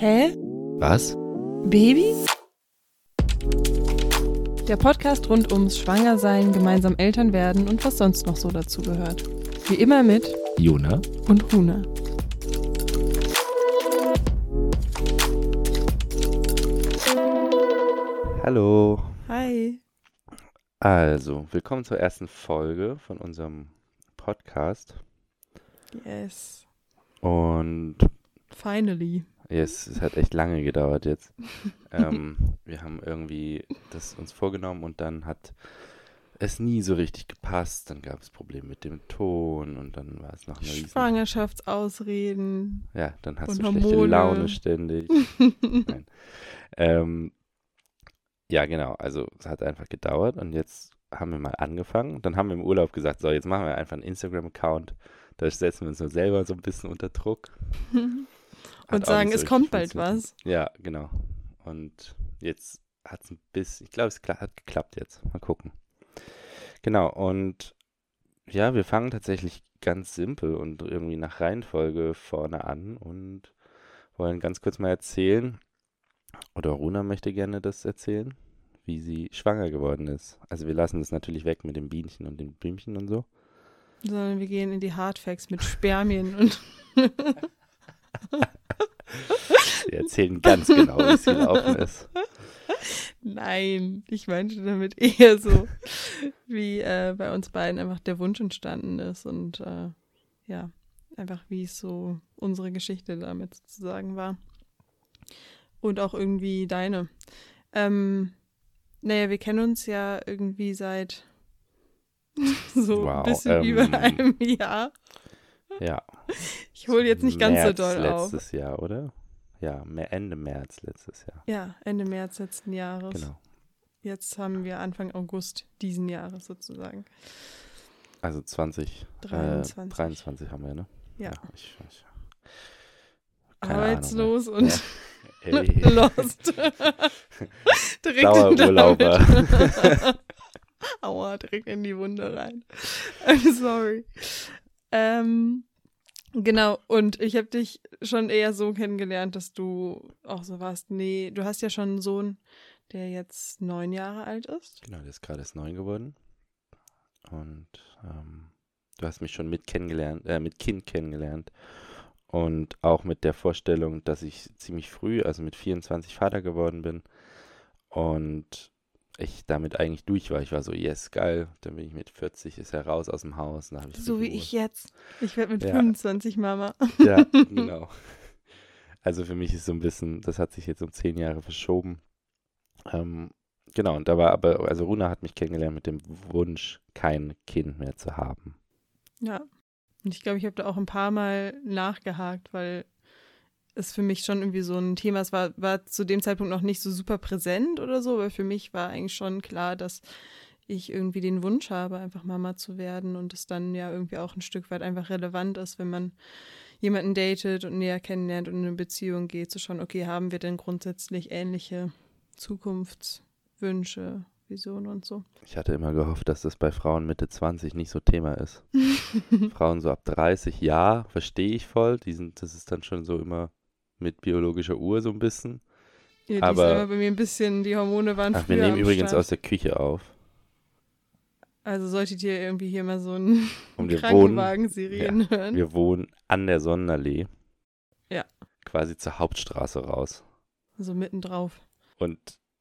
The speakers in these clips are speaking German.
Hä? Was? Baby? Der Podcast rund ums Schwangersein, gemeinsam Eltern werden und was sonst noch so dazu gehört. Wie immer mit Jona? und Huna. Hallo. Hi. Also, willkommen zur ersten Folge von unserem Podcast. Yes. Und Finally. Yes, es hat echt lange gedauert jetzt. ähm, wir haben irgendwie das uns vorgenommen und dann hat es nie so richtig gepasst. Dann gab es Probleme mit dem Ton und dann war es noch eine. Schwangerschaftsausreden. Ja, dann hast du schlechte Hormone. Laune ständig. Ähm, ja, genau. Also es hat einfach gedauert und jetzt haben wir mal angefangen. Dann haben wir im Urlaub gesagt, so, jetzt machen wir einfach einen Instagram-Account. Da setzen wir uns nur selber so ein bisschen unter Druck. Und sagen, es kommt bald was. Ja, genau. Und jetzt hat es ein bisschen, ich glaube, es hat geklappt jetzt. Mal gucken. Genau, und ja, wir fangen tatsächlich ganz simpel und irgendwie nach Reihenfolge vorne an und wollen ganz kurz mal erzählen, oder Runa möchte gerne das erzählen, wie sie schwanger geworden ist. Also wir lassen das natürlich weg mit dem Bienchen und den Blümchen und so. Sondern wir gehen in die Hardfacts mit Spermien und Sie erzählen ganz genau, wie es gelaufen ist. Nein, ich meinte damit eher so, wie äh, bei uns beiden einfach der Wunsch entstanden ist und äh, ja, einfach wie es so unsere Geschichte damit sozusagen war. Und auch irgendwie deine. Ähm, naja, wir kennen uns ja irgendwie seit so Wow, ein bisschen ähm, über einem Jahr. Ja. Ich hole jetzt nicht ganz so März doll auf. letztes Jahr, oder? Ja, Ende März letztes Jahr. Ja, Ende März letzten Jahres. Genau. Jetzt haben wir Anfang August diesen Jahres sozusagen. Also 20, 23. Äh, 23 haben wir, ne? Ja. ich, ich, keine Ahnung Arbeitslos mehr. und Ja. Lost. direkt Dauerurlauber. Aua, direkt in die Wunde rein. I'm sorry. Ähm, genau, und ich habe dich schon eher so kennengelernt, dass du auch so warst. Nee, du hast ja schon einen Sohn, der jetzt neun Jahre alt ist. Genau, der ist gerade erst neun geworden. Und ähm, du hast mich schon mit kennengelernt, äh, mit Kind kennengelernt. Und auch mit der Vorstellung, dass ich ziemlich früh, also mit 24 Vater geworden bin. Und ich damit eigentlich durch war. Ich war so, yes, geil. Dann bin ich mit 40, ist er raus aus dem Haus. So wie Ruhe. ich jetzt. Ich werde mit Ja. 25 Mama. Ja, genau. Also für mich ist so ein bisschen, das hat sich jetzt um zehn Jahre verschoben. Ähm, genau, und da war aber, also Runa hat mich kennengelernt mit dem Wunsch, kein Kind mehr zu haben. Ja. Und ich glaube, ich habe da auch ein paar Mal nachgehakt, weil es für mich schon irgendwie so ein Thema, es war, war zu dem Zeitpunkt noch nicht so super präsent oder so, aber für mich war eigentlich schon klar, dass ich irgendwie den Wunsch habe, einfach Mama zu werden und es dann ja irgendwie auch ein Stück weit einfach relevant ist, wenn man jemanden datet und näher kennenlernt und in eine Beziehung geht, zu schauen, okay, haben wir denn grundsätzlich ähnliche Zukunftswünsche, Visionen und so. Ich hatte immer gehofft, dass das bei Frauen Mitte 20 nicht so Thema ist. Frauen so ab 30, ja, verstehe ich voll. Die sind, das ist dann schon so immer mit biologischer Uhr so ein bisschen. Ja, Aber- bei mir ein bisschen, die Hormone waren Ach, wir nehmen übrigens Start. aus der Küche auf. Also solltet ihr irgendwie hier mal so einen wohnen, Krankenwagen-Sirenen hören. wir wohnen an der Sonnenallee. Ja. Quasi zur Hauptstraße raus. So mitten drauf. Und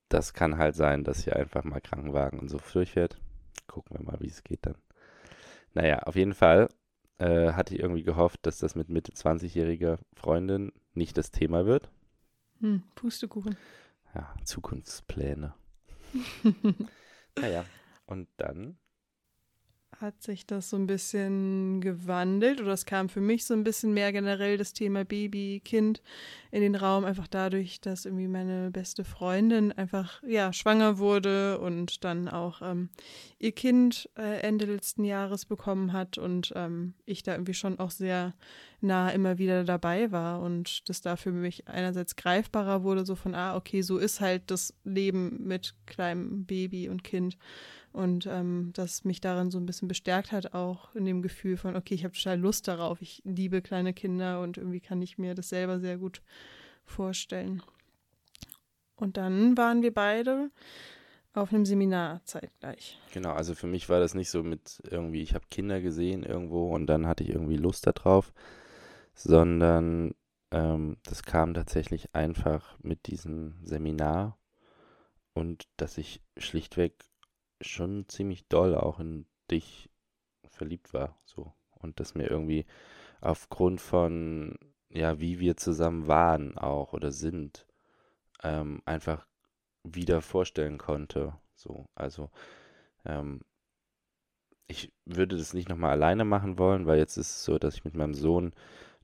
das kann halt sein, dass hier einfach mal Krankenwagen und so durchfährt. Gucken wir mal, wie es geht dann. Naja, auf jeden Fall äh, hatte ich irgendwie gehofft, dass das mit Mitte 20-jähriger Freundin nicht das Thema wird. Hm, Pustekuchen. Ja, Zukunftspläne. Naja, und dann, Hat sich das so ein bisschen gewandelt oder es kam für mich so ein bisschen mehr generell das Thema Baby, Kind in den Raum, einfach dadurch, dass irgendwie meine beste Freundin einfach, ja, schwanger wurde und dann auch ähm, ihr Kind äh, Ende letzten Jahres bekommen hat und ähm, ich da irgendwie schon auch sehr nah immer wieder dabei war und das da für mich einerseits greifbarer wurde, so von, ah, okay, so ist halt das Leben mit kleinem Baby und Kind und ähm, das mich darin so ein bisschen bestärkt hat, auch in dem Gefühl von, okay, ich habe total Lust darauf, ich liebe kleine Kinder und irgendwie kann ich mir das selber sehr gut vorstellen. Und dann waren wir beide auf einem Seminar zeitgleich. Genau, also für mich war das nicht so mit irgendwie, ich habe Kinder gesehen irgendwo und dann hatte ich irgendwie Lust darauf, sondern ähm, das kam tatsächlich einfach mit diesem Seminar und dass ich schlichtweg schon ziemlich doll auch in dich verliebt war, so und dass mir irgendwie aufgrund von ja, wie wir zusammen waren auch oder sind, ähm, einfach wieder vorstellen konnte. So, also ähm, ich würde das nicht nochmal alleine machen wollen, weil jetzt ist es so, dass ich mit meinem Sohn,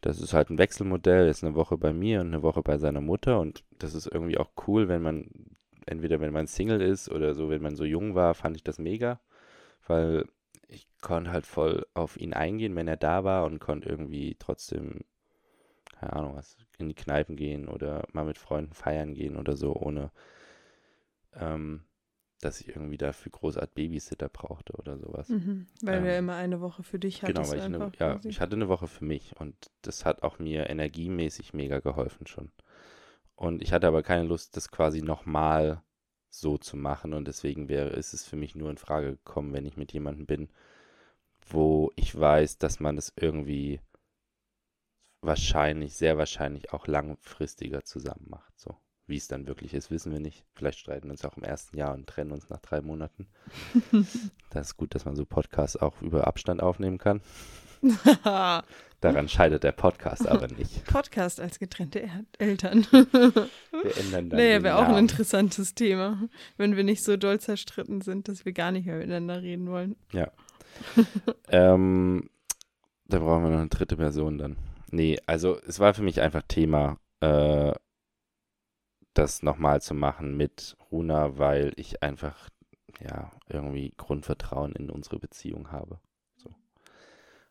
das ist halt ein Wechselmodell, ist eine Woche bei mir und eine Woche bei seiner Mutter und das ist irgendwie auch cool, wenn man, entweder wenn man Single ist oder so, wenn man so jung war, fand ich das mega, weil ich konnte halt voll auf ihn eingehen, wenn er da war und konnte irgendwie trotzdem keine Ahnung, was, in die Kneipen gehen oder mal mit Freunden feiern gehen oder so, ohne ähm, dass ich irgendwie dafür großartig Babysitter brauchte oder sowas. Mhm, weil ähm, du ja immer eine Woche für dich hattest. Genau, weil ich eine, ja, ich hatte eine Woche für mich und das hat auch mir energiemäßig mega geholfen schon. Und ich hatte aber keine Lust, das quasi nochmal so zu machen und deswegen wäre ist es für mich nur in Frage gekommen, wenn ich mit jemandem bin, wo ich weiß, dass man es irgendwie wahrscheinlich, sehr wahrscheinlich auch langfristiger zusammen macht. So. Wie es dann wirklich ist, wissen wir nicht. Vielleicht streiten wir uns auch im ersten Jahr und trennen uns nach drei Monaten. das ist gut, dass man so Podcasts auch über Abstand aufnehmen kann. Daran scheidet der Podcast aber nicht. Podcast als getrennte er Eltern. wir ändern dann. Naja, wäre auch ein interessantes Thema, wenn wir nicht so doll zerstritten sind, dass wir gar nicht mehr miteinander reden wollen. Ja. ähm, da brauchen wir noch eine dritte Person dann. Nee, also es war für mich einfach Thema, äh, das nochmal zu machen mit Runa, weil ich einfach, ja, irgendwie Grundvertrauen in unsere Beziehung habe.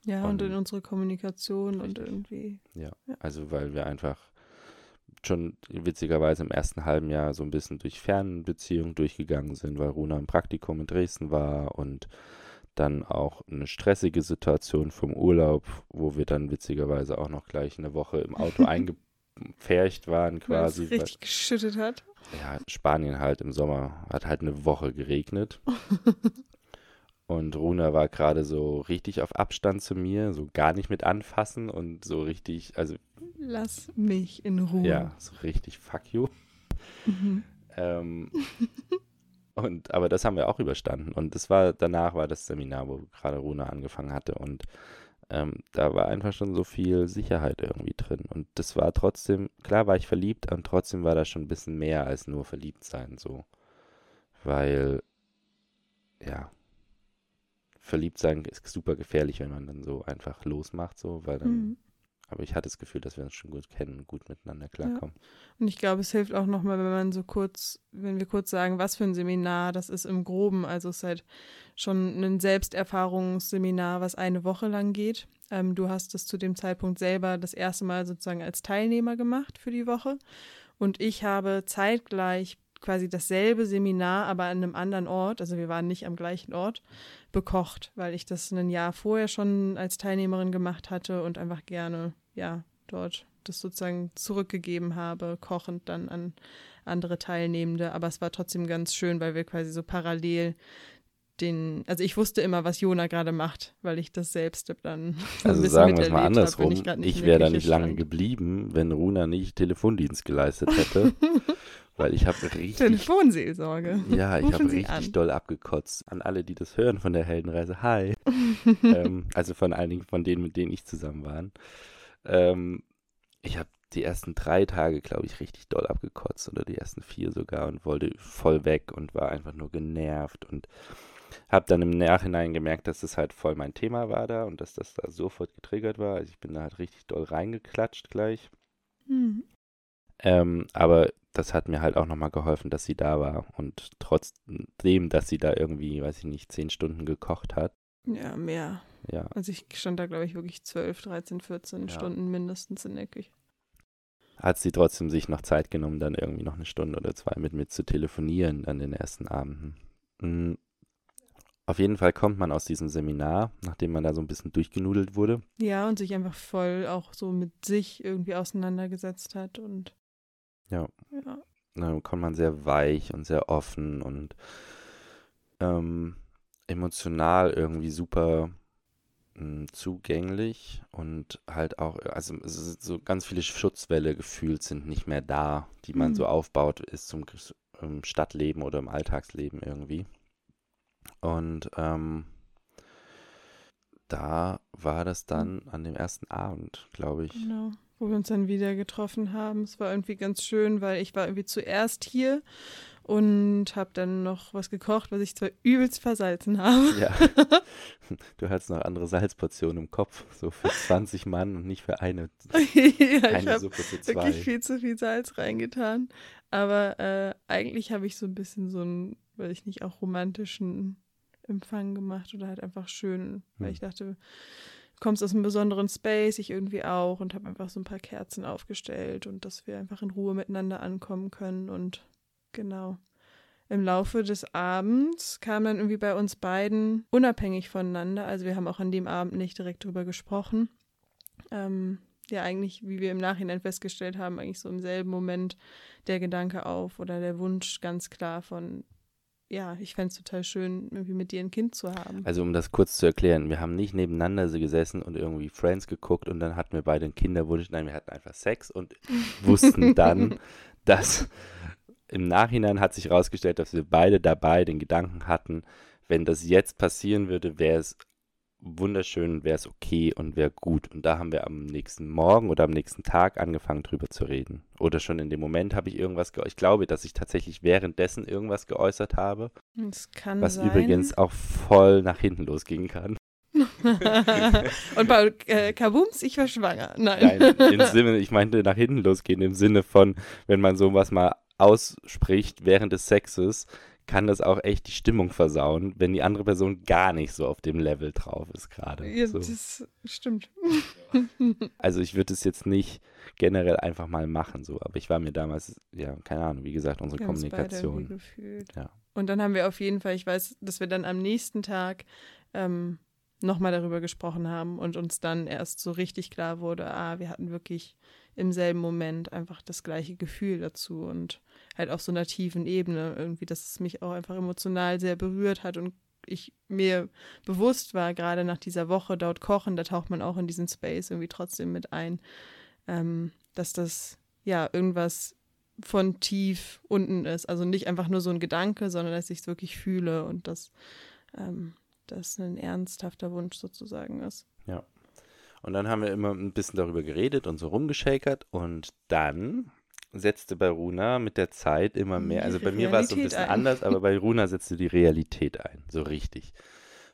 Ja, und, und in unsere Kommunikation richtig. und irgendwie. Ja, ja, also weil wir einfach schon witzigerweise im ersten halben Jahr so ein bisschen durch Fernbeziehungen durchgegangen sind, weil Runa im Praktikum in Dresden war und dann auch eine stressige Situation vom Urlaub, wo wir dann witzigerweise auch noch gleich eine Woche im Auto eingepfercht waren quasi. Weil richtig geschüttet hat. Ja, Spanien halt im Sommer hat halt eine Woche geregnet. und Runa war gerade so richtig auf Abstand zu mir, so gar nicht mit anfassen und so richtig, also. Lass mich in Ruhe. Ja, so richtig fuck you. Mhm. Ähm, und, aber das haben wir auch überstanden. Und das war, danach war das Seminar, wo gerade Runa angefangen hatte. Und ähm, da war einfach schon so viel Sicherheit irgendwie drin. Und das war trotzdem, klar war ich verliebt, und trotzdem war das schon ein bisschen mehr als nur verliebt sein, so. Weil, ja, verliebt sein ist super gefährlich, wenn man dann so einfach losmacht, so, weil dann mhm. Aber ich hatte das Gefühl, dass wir uns schon gut kennen gut miteinander klarkommen. Ja. Und ich glaube, es hilft auch nochmal, wenn man so kurz, wenn wir kurz sagen, was für ein Seminar das ist im Groben. Also es ist halt schon ein Selbsterfahrungsseminar, was eine Woche lang geht. Ähm, du hast es zu dem Zeitpunkt selber das erste Mal sozusagen als Teilnehmer gemacht für die Woche. Und ich habe zeitgleich quasi dasselbe Seminar, aber an einem anderen Ort, also wir waren nicht am gleichen Ort, bekocht, weil ich das ein Jahr vorher schon als Teilnehmerin gemacht hatte und einfach gerne, ja, dort das sozusagen zurückgegeben habe, kochend dann an andere Teilnehmende. Aber es war trotzdem ganz schön, weil wir quasi so parallel den, also ich wusste immer, was Jona gerade macht, weil ich das selbst dann so also sagen wir es mal andersrum, ich, ich wäre da nicht lange geblieben, wenn Runa nicht Telefondienst geleistet hätte Weil ich habe richtig. Telefonseelsorge. Ja, ich habe richtig an. doll abgekotzt. An alle, die das hören von der Heldenreise. Hi. ähm, also von allen Dingen, von denen, mit denen ich zusammen war. Ähm, ich habe die ersten drei Tage, glaube ich, richtig doll abgekotzt. Oder die ersten vier sogar. Und wollte voll weg und war einfach nur genervt. Und habe dann im Nachhinein gemerkt, dass das halt voll mein Thema war da. Und dass das da sofort getriggert war. Also ich bin da halt richtig doll reingeklatscht gleich. Mhm. Ähm, aber das hat mir halt auch nochmal geholfen, dass sie da war. Und trotzdem, dass sie da irgendwie, weiß ich nicht, zehn Stunden gekocht hat. Ja, mehr. Ja. Also ich stand da, glaube ich, wirklich 12, 13, 14 ja. Stunden mindestens in der Küche. Hat sie trotzdem sich noch Zeit genommen, dann irgendwie noch eine Stunde oder zwei mit mir zu telefonieren an den ersten Abenden. Mhm. Auf jeden Fall kommt man aus diesem Seminar, nachdem man da so ein bisschen durchgenudelt wurde. Ja, und sich einfach voll auch so mit sich irgendwie auseinandergesetzt hat und Ja. Ja. Da kommt man sehr weich und sehr offen und ähm, emotional irgendwie super mh, zugänglich und halt auch, also so ganz viele Schutzwelle gefühlt sind nicht mehr da, die man Mhm. so aufbaut, ist zum im Stadtleben oder im Alltagsleben irgendwie. Und ähm, da war das dann an dem ersten Abend, glaube ich. Genau, wo wir uns dann wieder getroffen haben. Es war irgendwie ganz schön, weil ich war irgendwie zuerst hier und habe dann noch was gekocht, was ich zwar übelst versalzen habe. Ja. Du hattest noch andere Salzportionen im Kopf, so für 20 Mann und nicht für eine, ja, ich eine habe Suppe für zwei. wirklich viel zu viel Salz reingetan. Aber äh, eigentlich habe ich so ein bisschen so einen, weiß ich nicht, auch romantischen Empfang gemacht oder halt einfach schön, weil Hm. ich dachte, du kommst aus einem besonderen Space, ich irgendwie auch und habe einfach so ein paar Kerzen aufgestellt und dass wir einfach in Ruhe miteinander ankommen können und genau. Im Laufe des Abends kam dann irgendwie bei uns beiden unabhängig voneinander, also wir haben auch an dem Abend nicht direkt drüber gesprochen, ähm, ja eigentlich, wie wir im Nachhinein festgestellt haben, eigentlich so im selben Moment der Gedanke auf oder der Wunsch ganz klar von, ja, ich fände es total schön, irgendwie mit dir ein Kind zu haben. Also um das kurz zu erklären, wir haben nicht nebeneinander so gesessen und irgendwie Friends geguckt und dann hatten wir beide einen Kinderwunsch. Nein, wir hatten einfach Sex und wussten dann, dass im Nachhinein hat sich herausgestellt, dass wir beide dabei den Gedanken hatten, wenn das jetzt passieren würde, wäre es wunderschön, wäre es okay und wäre gut. Und da haben wir am nächsten Morgen oder am nächsten Tag angefangen drüber zu reden. Oder schon in dem Moment habe ich irgendwas geäußert. Ich glaube, dass ich tatsächlich währenddessen irgendwas geäußert habe, Das kann was sein. übrigens auch voll nach hinten losgehen kann. und bei äh, Kabums, ich war schwanger. Nein. Nein, im Sinne, ich meinte nach hinten losgehen, im Sinne von, wenn man sowas mal ausspricht während des Sexes, kann das auch echt die Stimmung versauen, wenn die andere Person gar nicht so auf dem Level drauf ist gerade. ja, so. das stimmt. Also ich würde es jetzt nicht generell einfach mal machen, so, aber ich war mir damals, ja, keine Ahnung, wie gesagt, unsere Wir Kommunikation. gefühlt. Ja. Und dann haben wir auf jeden Fall, ich weiß, dass wir dann am nächsten Tag ähm, nochmal darüber gesprochen haben und uns dann erst so richtig klar wurde, ah, wir hatten wirklich im selben Moment einfach das gleiche Gefühl dazu und halt auf so einer tiefen Ebene irgendwie, dass es mich auch einfach emotional sehr berührt hat und ich mir bewusst war, gerade nach dieser Woche dort kochen, da taucht man auch in diesen Space irgendwie trotzdem mit ein, ähm, dass das ja irgendwas von tief unten ist. Also nicht einfach nur so ein Gedanke, sondern dass ich es wirklich fühle und dass ähm, das ein ernsthafter Wunsch sozusagen ist. Und dann haben wir immer ein bisschen darüber geredet und so rumgeschakert und dann setzte bei Runa mit der Zeit immer mehr, also bei mir war es so ein bisschen ein. anders, aber bei Runa setzte die Realität ein, so richtig.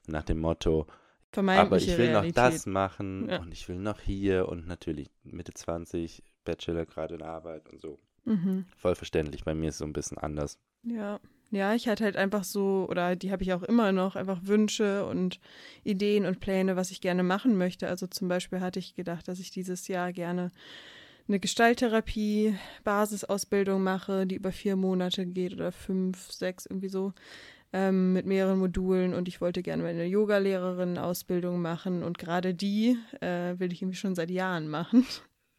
Nach dem Motto, aber ich will Realität. noch das machen Ja. und ich will noch hier und natürlich Mitte 20, Bachelor gerade in Arbeit und so. Mhm. Voll verständlich, bei mir ist es so ein bisschen anders. Ja. Ja, ich hatte halt einfach so, oder die habe ich auch immer noch, einfach Wünsche und Ideen und Pläne, was ich gerne machen möchte. Also zum Beispiel hatte ich gedacht, dass ich dieses Jahr gerne eine Gestalttherapie, Basisausbildung mache, die über vier Monate geht oder fünf, sechs, irgendwie so, ähm, mit mehreren Modulen. Und ich wollte gerne meine Yoga-Lehrerin-Ausbildung machen. Und gerade die äh, will ich irgendwie schon seit Jahren machen.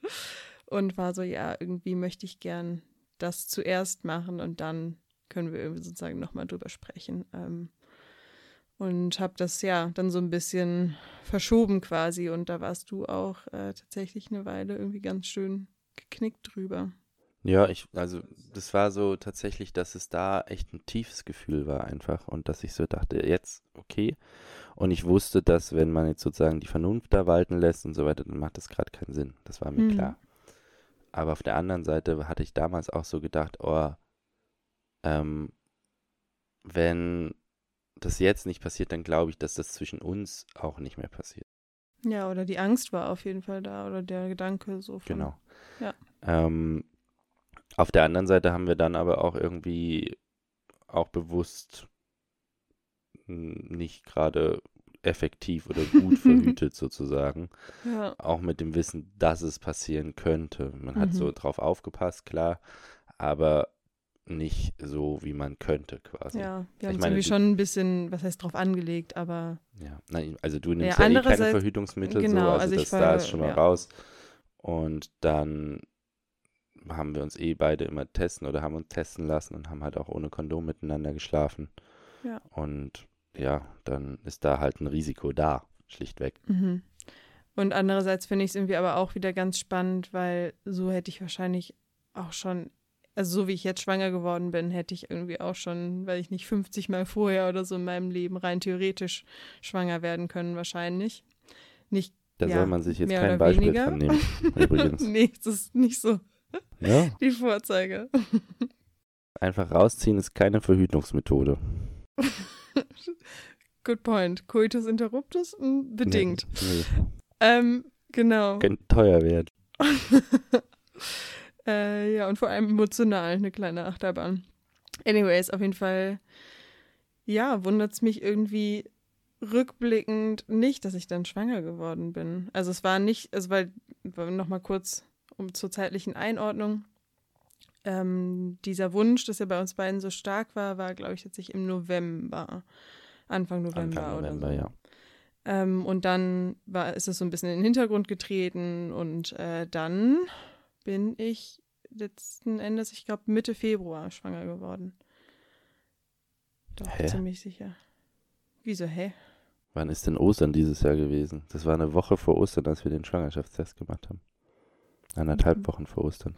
Und war so, ja, irgendwie möchte ich gern das zuerst machen und dann können wir irgendwie sozusagen nochmal drüber sprechen. Ähm, und habe das ja dann so ein bisschen verschoben quasi. Und da warst du auch äh, tatsächlich eine Weile irgendwie ganz schön geknickt drüber. Ja, ich, also das war so tatsächlich, dass es da echt ein tiefes Gefühl war einfach und dass ich so dachte, jetzt okay. Und ich wusste, dass wenn man jetzt sozusagen die Vernunft da walten lässt und so weiter, dann macht das gerade keinen Sinn. Das war mir Mhm. klar. Aber auf der anderen Seite hatte ich damals auch so gedacht, oh, ähm, wenn das jetzt nicht passiert, dann glaube ich, dass das zwischen uns auch nicht mehr passiert. Ja, oder die Angst war auf jeden Fall da oder der Gedanke so von. Genau. Ja. Ähm, auf der anderen Seite haben wir dann aber auch irgendwie auch bewusst nicht gerade effektiv oder gut verhütet sozusagen. Ja, Auch mit dem Wissen, dass es passieren könnte. Man hat so Mhm. drauf aufgepasst, klar, aber nicht so, wie man könnte quasi. ja. Wir Ich haben meine, irgendwie schon ein bisschen, was heißt drauf angelegt, aber Ja, nein, also du nimmst ja, eh keine Verhütungsmittel, so, genau, also, also ich das da war- ist schon mal ja. raus. Und dann haben wir uns eh beide immer testen oder haben uns testen lassen und haben halt auch ohne Kondom miteinander geschlafen. Ja. Und ja, dann ist da halt ein Risiko da, schlichtweg. Mhm. Und andererseits finde ich es irgendwie aber auch wieder ganz spannend, weil so hätte ich wahrscheinlich auch schon, also so wie ich jetzt schwanger geworden bin, hätte ich irgendwie auch schon, weil ich nicht 50 Mal vorher oder so in meinem Leben rein theoretisch schwanger werden können, wahrscheinlich. Nicht Da Ja, soll man sich jetzt kein Beispiel weniger. dran nehmen, übrigens. nee, das ist nicht so Ja, die Vorzeige. einfach rausziehen ist keine Verhütungsmethode. Good point. Coitus interruptus? Mm, Bedingt. Nee, Ähm, genau. nee. Könnte teuer werden. Äh, ja, und vor allem emotional eine kleine Achterbahn. Anyways, auf jeden Fall, ja, wundert es mich irgendwie rückblickend nicht, dass ich dann schwanger geworden bin. Also es war nicht, also weil, nochmal kurz um zur zeitlichen Einordnung. Ähm, dieser Wunsch, dass er bei uns beiden so stark war, war, glaube ich, tatsächlich im November. Anfang November Anfang oder November, so. ja. Ähm, und dann war, ist es so ein bisschen in den Hintergrund getreten und äh, dann bin ich letzten Endes, ich glaube Mitte Februar schwanger geworden. Doch, Hä? ziemlich sicher. Wieso, hä? Wann ist denn Ostern dieses Jahr gewesen? Das war eine Woche vor Ostern, als wir den Schwangerschaftstest gemacht haben. Anderthalb Mhm. Wochen vor Ostern.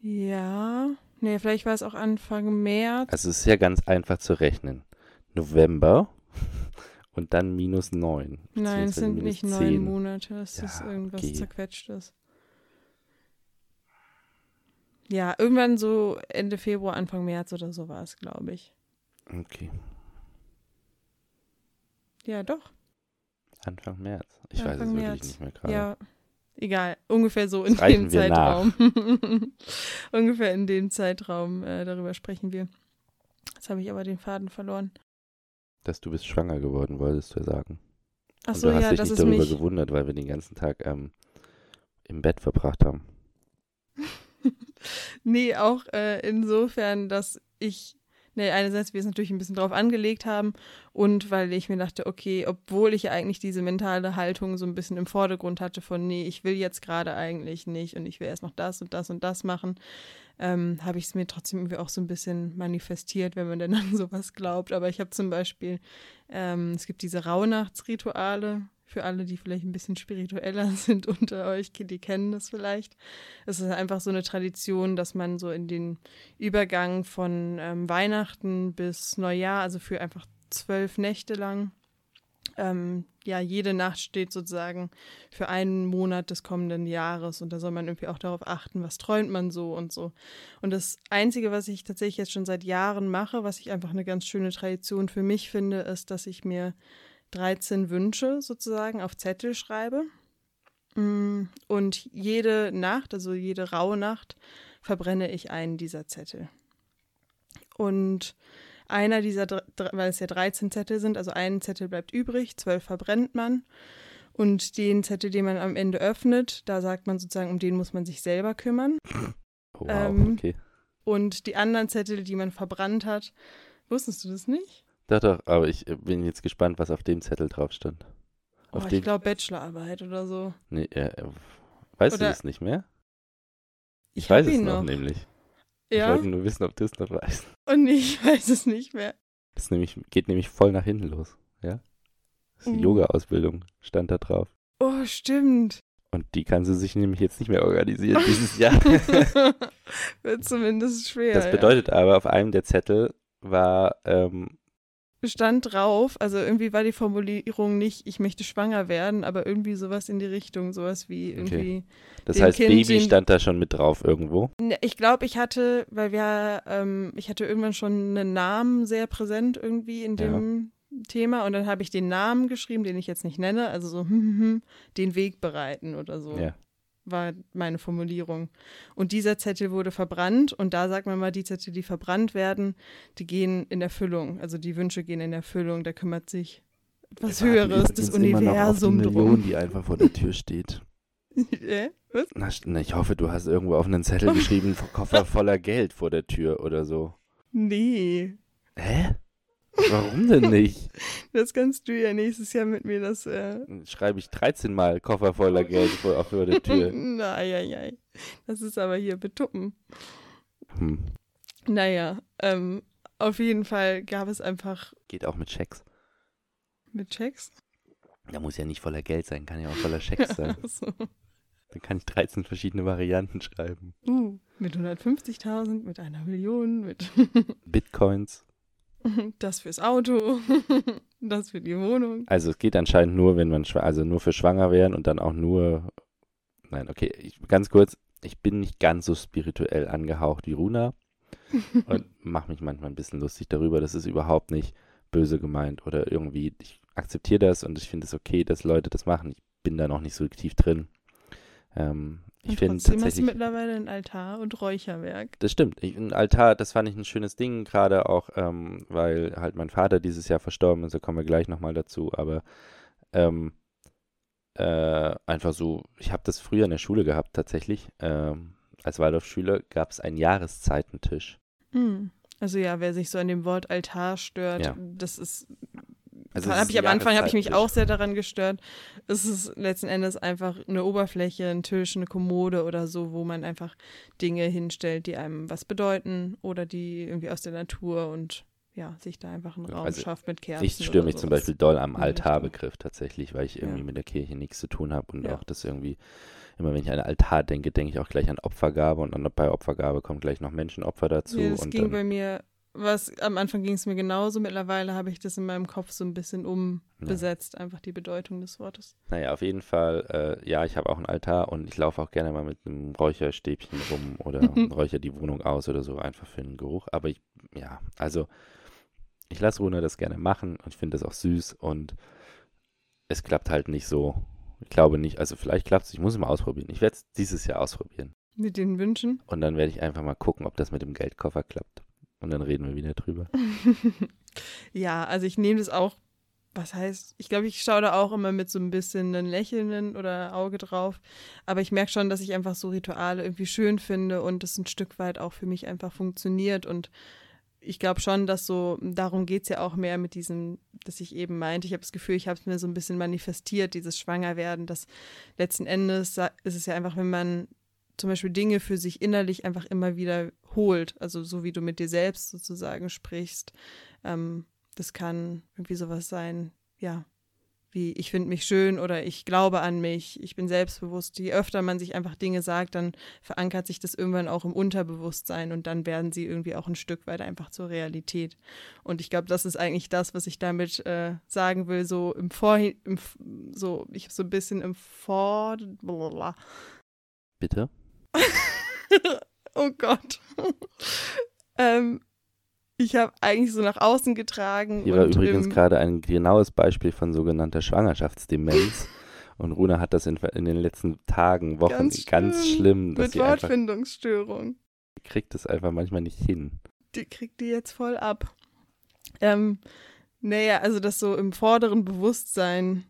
Ja, nee, vielleicht war es auch Anfang März. Also es ist ja ganz einfach zu rechnen. November und dann minus neun. Nein, es sind nicht neun. Monate, es Ja, ist irgendwas okay. zerquetschtes. Ja, irgendwann so Ende Februar, Anfang März oder so war es, glaube ich. Okay, Ja, doch. Anfang März. Ich weiß es Anfang wirklich nicht mehr gerade. Ja, egal. Ungefähr so in dem wir Zeitraum. ungefähr in dem Zeitraum, äh, darüber sprechen wir. Jetzt habe ich aber den Faden verloren. Dass du bist schwanger geworden, wolltest du sagen. Ach und so, du hast ja, dich das nicht darüber mich. gewundert, weil wir den ganzen Tag ähm, im Bett verbracht haben. Nee, auch äh, insofern, dass ich, nee, einerseits wir es natürlich ein bisschen drauf angelegt haben und weil ich mir dachte, okay, obwohl ich ja eigentlich diese mentale Haltung so ein bisschen im Vordergrund hatte von, nee, ich will jetzt gerade eigentlich nicht und ich will erst noch das und das und das machen, ähm, habe ich es mir trotzdem irgendwie auch so ein bisschen manifestiert, wenn man denn an sowas glaubt. Aber ich habe zum Beispiel, ähm, es gibt diese Rauhnachtsrituale, für alle, die vielleicht ein bisschen spiritueller sind unter euch, die kennen das vielleicht. Es ist einfach so eine Tradition, dass man so in den Übergang von ähm, Weihnachten bis Neujahr, also für einfach zwölf Nächte lang, ähm, ja, jede Nacht steht sozusagen für einen Monat des kommenden Jahres und da soll man irgendwie auch darauf achten, was träumt man so und so. Und das Einzige, was ich tatsächlich jetzt schon seit Jahren mache, was ich einfach eine ganz schöne Tradition für mich finde, ist, dass ich mir 13 Wünsche sozusagen auf Zettel schreibe. Mm, Und jede Nacht, also jede raue Nacht, verbrenne ich einen dieser Zettel. Und einer dieser, weil es ja 13 Zettel sind, also ein Zettel bleibt übrig, zwölf verbrennt man. Und den Zettel, den man am Ende öffnet, da sagt man sozusagen, um den muss man sich selber kümmern. Oh, wow, Ähm, okay. Und die anderen Zettel, die man verbrannt hat, wusstest du das nicht? Doch, doch, aber ich äh, bin jetzt gespannt, was auf dem Zettel drauf stand. Oh, Auf ich glaube Bachelorarbeit oder so. nee, äh, weißt du Oder- das nicht mehr? Ich, hab weiß es ihn noch, nämlich. Ich Ja, wollte nur wissen, ob du es noch weißt. und ich weiß es nicht mehr. Das nämlich, geht nämlich voll nach hinten los, ja? Das ist die Mhm. Yoga-Ausbildung, stand da drauf. Oh, stimmt. Und die kann sie sich nämlich jetzt nicht mehr organisieren dieses Jahr. Wird zumindest schwer. Das bedeutet aber, auf einem der Zettel war, ähm, ja. Stand drauf, also irgendwie war die Formulierung nicht, ich möchte schwanger werden, aber irgendwie sowas in die Richtung, sowas wie irgendwie. das Dem heißt, Kind Baby stand da schon mit drauf irgendwo. Ne, Ich glaube, ich hatte, weil wir, ähm, ich hatte irgendwann schon einen Namen sehr präsent irgendwie in Ja. dem Thema und dann habe ich den Namen geschrieben, den ich jetzt nicht nenne, also so hm, hm, hm, den Weg bereiten oder so. Ja. War meine Formulierung. Und dieser Zettel wurde verbrannt und da sagt man mal, die Zettel, die verbrannt werden, die gehen in Erfüllung. Also die Wünsche gehen in Erfüllung. Da kümmert sich was Höheres, das Universum drum. die einfach vor der Tür steht. Äh? Was? Na, ich hoffe, du hast irgendwo auf einen Zettel geschrieben, Koffer voller Geld vor der Tür oder so. Nee. Hä? Warum denn nicht? Das kannst du ja nächstes Jahr mit mir das. Äh... Schreibe ich 13 Mal Koffer voller Geld vor auf vor der Tür. Nein, Das ist aber hier betuppen. Hm. Naja, ähm, auf jeden Fall gab es einfach Geht auch mit Schecks. mit Checks. Da muss ja nicht voller Geld sein, kann ja auch voller Schecks sein. so, Dann kann ich 13 verschiedene Varianten schreiben. uh, mit 150.000, mit einer Million, mit Bitcoins. das fürs Auto, das für die Wohnung. Also es geht anscheinend nur, wenn man also nur für schwanger wären und dann auch nur. Nein, okay, ich, ganz kurz, ich bin nicht ganz so spirituell angehaucht wie Runa und mache mich manchmal ein bisschen lustig darüber. Das ist überhaupt nicht böse gemeint oder irgendwie. Ich akzeptiere das und ich finde es okay, dass Leute das machen. Ich bin da noch nicht so tief drin. Ähm, ich finde trotzdem hast du tatsächlich. mittlerweile ein Altar und Räucherwerk. Das stimmt. Ich, ein Altar, das fand ich ein schönes Ding, gerade auch, ähm, weil halt mein Vater dieses Jahr verstorben ist, da kommen wir gleich nochmal dazu, aber ähm, äh, einfach so, ich habe das früher in der Schule gehabt tatsächlich. Ähm, als Waldorfschüler gab es einen Jahreszeitentisch. Hm. Also ja, wer sich so an dem Wort Altar stört, Ja. das ist Also ist ich am Anfang habe ich mich auch sehr daran gestört. Es ist letzten Endes einfach eine Oberfläche, ein Tisch, eine Kommode oder so, wo man einfach Dinge hinstellt, die einem was bedeuten oder die irgendwie aus der Natur und ja, sich da einfach einen Raum also schafft mit Kerzen. Ich störe mich zum sowas. Beispiel doll am die Altarbegriff tatsächlich, weil ich irgendwie Ja. mit der Kirche nichts zu tun habe und Ja. auch das irgendwie, immer wenn ich an Altar denke, denke ich auch gleich an Opfergabe und dann bei Opfergabe kommt gleich noch Menschenopfer dazu. Ja, das ging bei mir, was am Anfang ging es mir genauso. Mittlerweile habe ich das in meinem Kopf so ein bisschen umbesetzt, einfach die Bedeutung des Wortes. Naja, auf jeden Fall, äh, ja, ich habe auch einen Altar und ich laufe auch gerne mal mit einem Räucherstäbchen rum oder räucher die Wohnung aus oder so, einfach für den Geruch. Aber ich, ja, also ich lasse Runa das gerne machen und ich finde das auch süß und es klappt halt nicht so. Ich glaube nicht, also vielleicht klappt es, ich muss es mal ausprobieren. Ich werde es dieses Jahr ausprobieren Mit den Wünschen. und dann werde ich einfach mal gucken, ob das mit dem Geldkoffer klappt. Und dann reden wir wieder drüber. ja, also ich nehme das auch, was heißt, ich glaube, ich schaue da auch immer mit so ein bisschen einem Lächeln oder Auge drauf. Aber ich merke schon, dass ich einfach so Rituale irgendwie schön finde und das ein Stück weit auch für mich einfach funktioniert. Und ich glaube schon, dass so, darum geht es ja auch mehr mit diesem, dass ich eben meinte, ich habe das Gefühl, ich habe es mir so ein bisschen manifestiert, dieses Schwangerwerden, dass letzten Endes ist es ja einfach, wenn man zum Beispiel Dinge für sich innerlich einfach immer wieder holt, also so wie du mit dir selbst sozusagen sprichst. Ähm, das kann irgendwie sowas sein, ja, wie ich finde mich schön oder ich glaube an mich, ich bin selbstbewusst. Je öfter man sich einfach Dinge sagt, dann verankert sich das irgendwann auch im Unterbewusstsein und dann werden sie irgendwie auch ein Stück weit einfach zur Realität. Und ich glaube, das ist eigentlich das, was ich damit äh, sagen will, so im Vorhin, im, so, ich so ein bisschen im Vor, blablabla. Bitte? oh Gott. ähm, ich habe eigentlich so nach außen getragen. Hier war übrigens gerade ein genaues Beispiel von sogenannter Schwangerschaftsdemenz. Und Runa hat das in, in den letzten Tagen, Wochen ganz, Ganz schlimm, schlimm, dass mit sie einfach Wortfindungsstörung. kriegt es einfach manchmal nicht hin. Die kriegt die jetzt voll ab. Ähm, naja, also das so im vorderen Bewusstsein,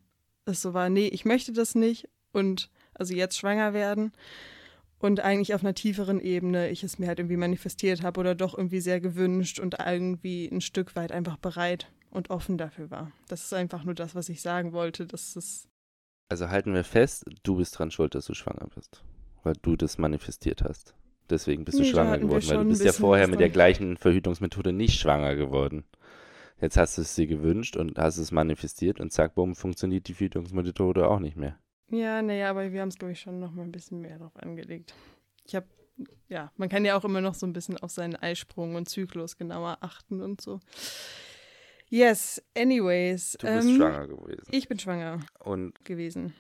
das so war, nee, ich möchte das nicht und also jetzt schwanger werden und eigentlich auf einer tieferen Ebene ich es mir halt irgendwie manifestiert habe oder doch irgendwie sehr gewünscht und irgendwie ein Stück weit einfach bereit und offen dafür war. Das ist einfach nur das, was ich sagen wollte, dass es Also halten wir fest, du bist dran schuld, dass du schwanger bist. Weil du das manifestiert hast. Deswegen bist du Nee, schwanger geworden, weil du bist ja vorher mit der gleichen Verhütungsmethode nicht schwanger geworden. Jetzt hast du es dir gewünscht und hast es manifestiert und zack, bumm, funktioniert die Verhütungsmethode auch nicht mehr. Ja, naja, aber wir haben es, glaube ich, schon noch mal ein bisschen mehr drauf angelegt. Ich habe, ja, man kann ja auch immer noch so ein bisschen auf seinen Eisprung und Zyklus genauer achten und so. Yes, anyways. Du bist ähm, schwanger gewesen. Ich bin schwanger Und gewesen.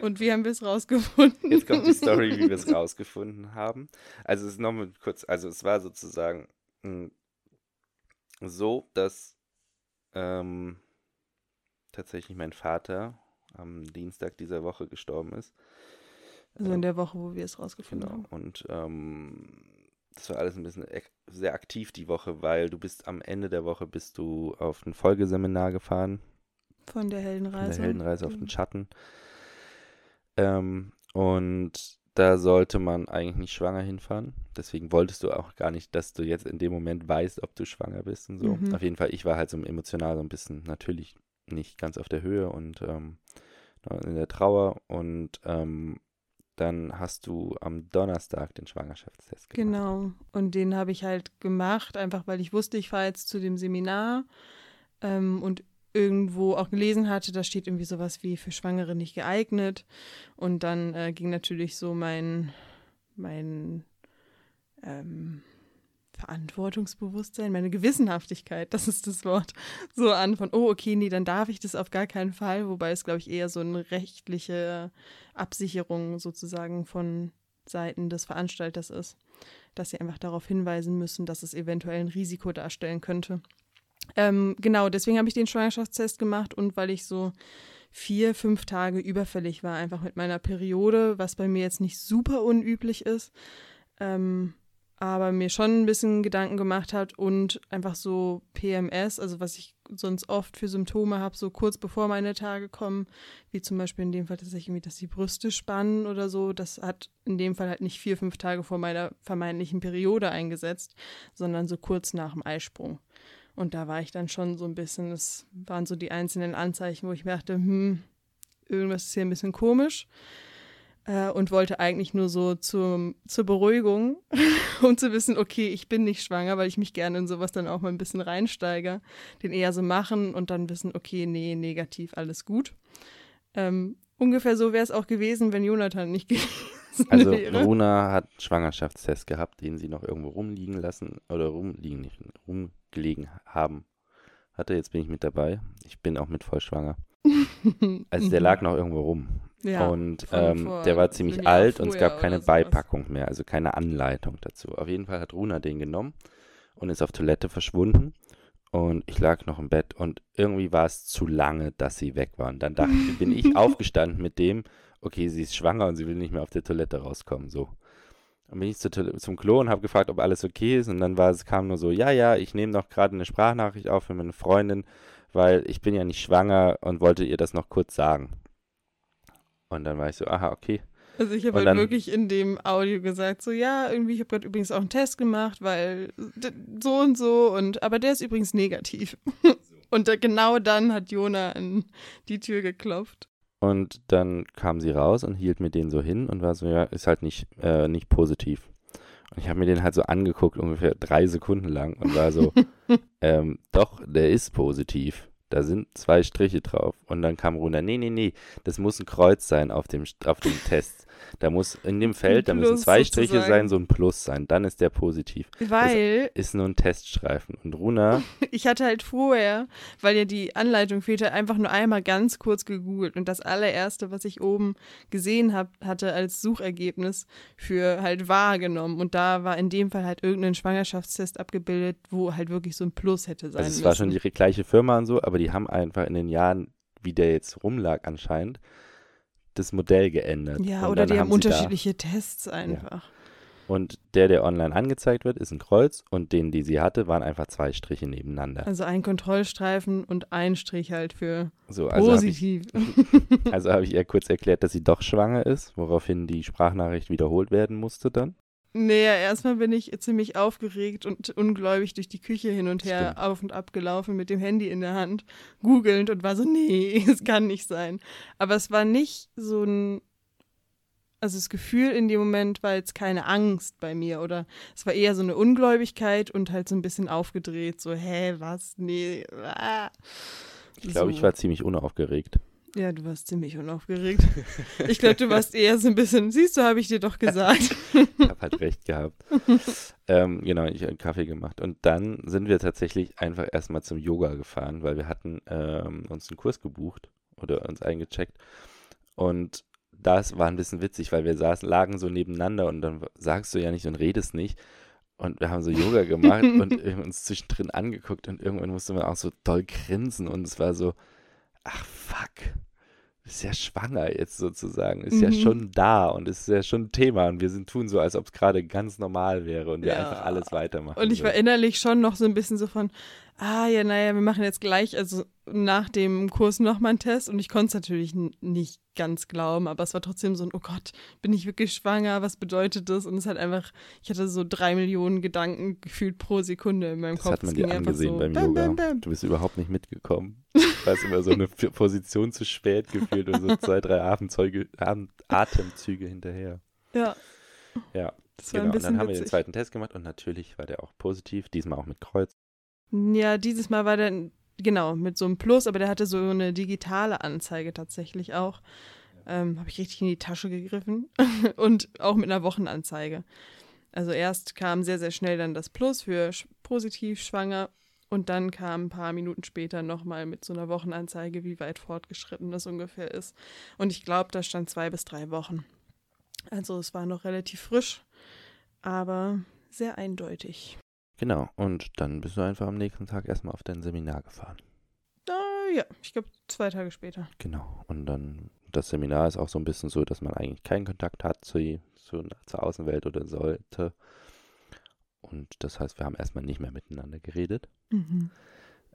Und wie haben wir es rausgefunden? Jetzt kommt die Story, wie wir es rausgefunden haben. Also es ist nochmal kurz, also es war sozusagen mh, so, dass ähm, tatsächlich mein Vater am Dienstag dieser Woche gestorben ist. Also in der Woche, wo wir es rausgefunden Genau. haben. Und ähm, das war alles ein bisschen sehr aktiv die Woche, weil du bist am Ende der Woche bist du auf ein Folgeseminar gefahren Von der von Heldenreise. der Heldenreise auf Mhm. den Schatten. Ähm, und da sollte man eigentlich nicht schwanger hinfahren. Deswegen wolltest du auch gar nicht, dass du jetzt in dem Moment weißt, ob du schwanger bist und so. Mhm. Auf jeden Fall, ich war halt so emotional so ein bisschen natürlich nicht ganz auf der Höhe und ähm, in der Trauer. Und ähm, dann hast du am Donnerstag den Schwangerschaftstest gemacht. Genau. Und den habe ich halt gemacht, einfach weil ich wusste, ich fahre jetzt zu dem Seminar ähm, und irgendwo auch gelesen hatte, da steht irgendwie sowas wie für Schwangere nicht geeignet. Und dann äh, ging natürlich so mein, mein ähm, Verantwortungsbewusstsein, meine Gewissenhaftigkeit, das ist das Wort, so an von, oh, okay, nee, dann darf ich das auf gar keinen Fall, wobei es, glaube ich, eher so eine rechtliche Absicherung sozusagen von Seiten des Veranstalters ist, dass sie einfach darauf hinweisen müssen, dass es eventuell ein Risiko darstellen könnte. Ähm, genau, deswegen habe ich den Schwangerschaftstest gemacht und weil ich so vier, fünf Tage überfällig war, einfach mit meiner Periode, was bei mir jetzt nicht super unüblich ist. Ähm, aber mir schon ein bisschen Gedanken gemacht hat und einfach so PMS, also was ich sonst oft für Symptome habe, so kurz bevor meine Tage kommen, wie zum Beispiel in dem Fall tatsächlich irgendwie, dass die Brüste spannen oder so, das hat in dem Fall halt nicht vier, fünf Tage vor meiner vermeintlichen Periode eingesetzt, sondern so kurz nach dem Eisprung. Und da war ich dann schon so ein bisschen, das waren so die einzelnen Anzeichen, wo ich dachte, hm, irgendwas ist hier ein bisschen komisch äh, und wollte eigentlich nur so zum, zur Beruhigung, um zu wissen, okay, ich bin nicht schwanger, weil ich mich gerne in sowas dann auch mal ein bisschen reinsteige, den eher so machen und dann wissen, okay, nee, negativ, alles gut. Ähm, ungefähr so wäre es auch gewesen, wenn Jonathan nicht gewesen Also wäre. Runa hat einen Schwangerschaftstest gehabt, den sie noch irgendwo rumliegen lassen oder rumliegen, nicht rumgelegen haben. Hatte, jetzt bin ich mit dabei. Ich bin auch mit voll schwanger. Also der lag noch irgendwo rum. Ja, und ähm, der war ziemlich alt und es gab keine. Beipackung mehr, also keine Anleitung dazu. Auf jeden Fall hat Runa den genommen und ist auf Toilette verschwunden. Und ich lag noch im Bett und irgendwie war es zu lange, dass sie weg war. Und dann dachte, bin ich aufgestanden mit dem, okay, sie ist schwanger und sie will nicht mehr auf der Toilette rauskommen. So. Dann bin ich Toil- zum Klo und habe gefragt, ob alles okay ist. Und dann war es, kam nur so, ja, ja, ich nehme noch gerade eine Sprachnachricht auf für meine Freundin, weil ich bin ja nicht schwanger und wollte ihr das noch kurz sagen. Und dann war ich so, aha, okay. Also ich habe halt dann- wirklich in dem Audio gesagt, so ja, irgendwie, ich habe gerade übrigens auch einen Test gemacht, weil so und so und aber der ist übrigens negativ. und da, genau dann hat Jona an die Tür geklopft. Und dann kam sie raus und hielt mir den so hin und war so, ja, ist halt nicht, äh, nicht positiv. Und ich habe mir den halt so angeguckt, ungefähr drei Sekunden lang und war so, ähm, doch, der ist positiv. Da sind zwei Striche drauf. Und dann kam runter, nee, nee, nee, das muss ein Kreuz sein auf dem, auf dem Test. Da muss in dem Feld, da müssen zwei Striche sozusagen. sein, so ein Plus sein. Dann ist der positiv. Weil Ist nur ein Teststreifen. Und Runa, ich hatte halt vorher, weil ja die Anleitung fehlte, einfach nur einmal ganz kurz gegoogelt und das allererste, was ich oben gesehen hab, hatte als Suchergebnis für halt wahrgenommen und da war in dem Fall halt irgendein Schwangerschaftstest abgebildet, wo halt wirklich so ein Plus hätte sein also es müssen. war schon die gleiche Firma und so, aber die haben einfach in den Jahren, wie der jetzt rumlag anscheinend, das Modell geändert. Ja, Und oder die haben da- unterschiedliche Tests einfach. Und der, der online angezeigt wird, ist ein Kreuz und den, die sie hatte, waren einfach zwei Striche nebeneinander. Also ein Kontrollstreifen und ein Strich halt für So, also habe ich, positiv. also hab ich ihr kurz erklärt, dass sie doch schwanger ist, woraufhin die Sprachnachricht wiederholt werden musste dann. Naja, erstmal bin ich ziemlich aufgeregt und ungläubig durch die Küche hin und her Stimmt. auf und ab gelaufen mit dem Handy in der Hand, googelnd und war so, nee, es kann nicht sein. Aber es war nicht so ein, also das Gefühl in dem Moment war jetzt keine Angst bei mir oder es war eher so eine Ungläubigkeit und halt so ein bisschen aufgedreht, so, hä, was, nee, ah. Ich glaube, So. ich war ziemlich unaufgeregt. Ja, du warst ziemlich unaufgeregt. Ich glaube, du warst eher so ein bisschen, siehst du, habe ich dir doch gesagt. Ich habe halt recht gehabt. ähm, genau, ich habe einen Kaffee gemacht. Und dann sind wir tatsächlich einfach erstmal zum Yoga gefahren, weil wir hatten ähm, uns einen Kurs gebucht oder uns eingecheckt. Und das war ein bisschen witzig, weil wir saßen, lagen so nebeneinander und dann sagst du ja nicht und redest nicht. Und wir haben so Yoga gemacht und uns zwischendrin angeguckt und irgendwann musste man auch so doll grinsen und es war so, ach fuck. ist ja schwanger jetzt sozusagen, ist ja Mhm. schon da und ist ja schon ein Thema und wir sind tun so, als ob es gerade ganz normal wäre und wir Ja. einfach alles weitermachen. Und ich war innerlich schon noch so ein bisschen so von, ah ja, naja, wir machen jetzt gleich, also nach dem Kurs nochmal einen Test und ich konnte es natürlich nicht ganz glauben, aber es war trotzdem so ein, oh Gott, bin ich wirklich schwanger, was bedeutet das? Und es hat einfach, ich hatte so drei Millionen Gedanken gefühlt pro Sekunde in meinem Das Kopf. hat man dir angesehen so, beim bam, Yoga. bam, bam. Du bist überhaupt nicht mitgekommen. Du hast immer so eine Position zu spät gefühlt und so zwei, drei Atemzeuge, Atem- Atemzüge hinterher. Ja, Ja, das war genau. Und dann haben wir den witzig. zweiten Test gemacht und natürlich war der auch positiv, diesmal auch mit Kreuz. Ja, dieses Mal war der, genau, mit so einem Plus, aber der hatte so eine digitale Anzeige tatsächlich auch. Ähm, Habe ich richtig in die Tasche gegriffen und auch mit einer Wochenanzeige. Also erst kam sehr, sehr schnell dann das Plus für sch positiv schwanger und dann kam ein paar Minuten später nochmal mit so einer Wochenanzeige, wie weit fortgeschritten das ungefähr ist. Und ich glaube, da stand zwei bis drei Wochen. Also es war noch relativ frisch, aber sehr eindeutig. Genau, und dann bist du einfach am nächsten Tag erstmal auf dein Seminar gefahren. Äh, ja, ich glaube zwei Tage später. Genau, und dann, das Seminar ist auch so ein bisschen so, dass man eigentlich keinen Kontakt hat zu, zu, zur Außenwelt oder sollte. Und das heißt, wir haben erstmal nicht mehr miteinander geredet. Mhm.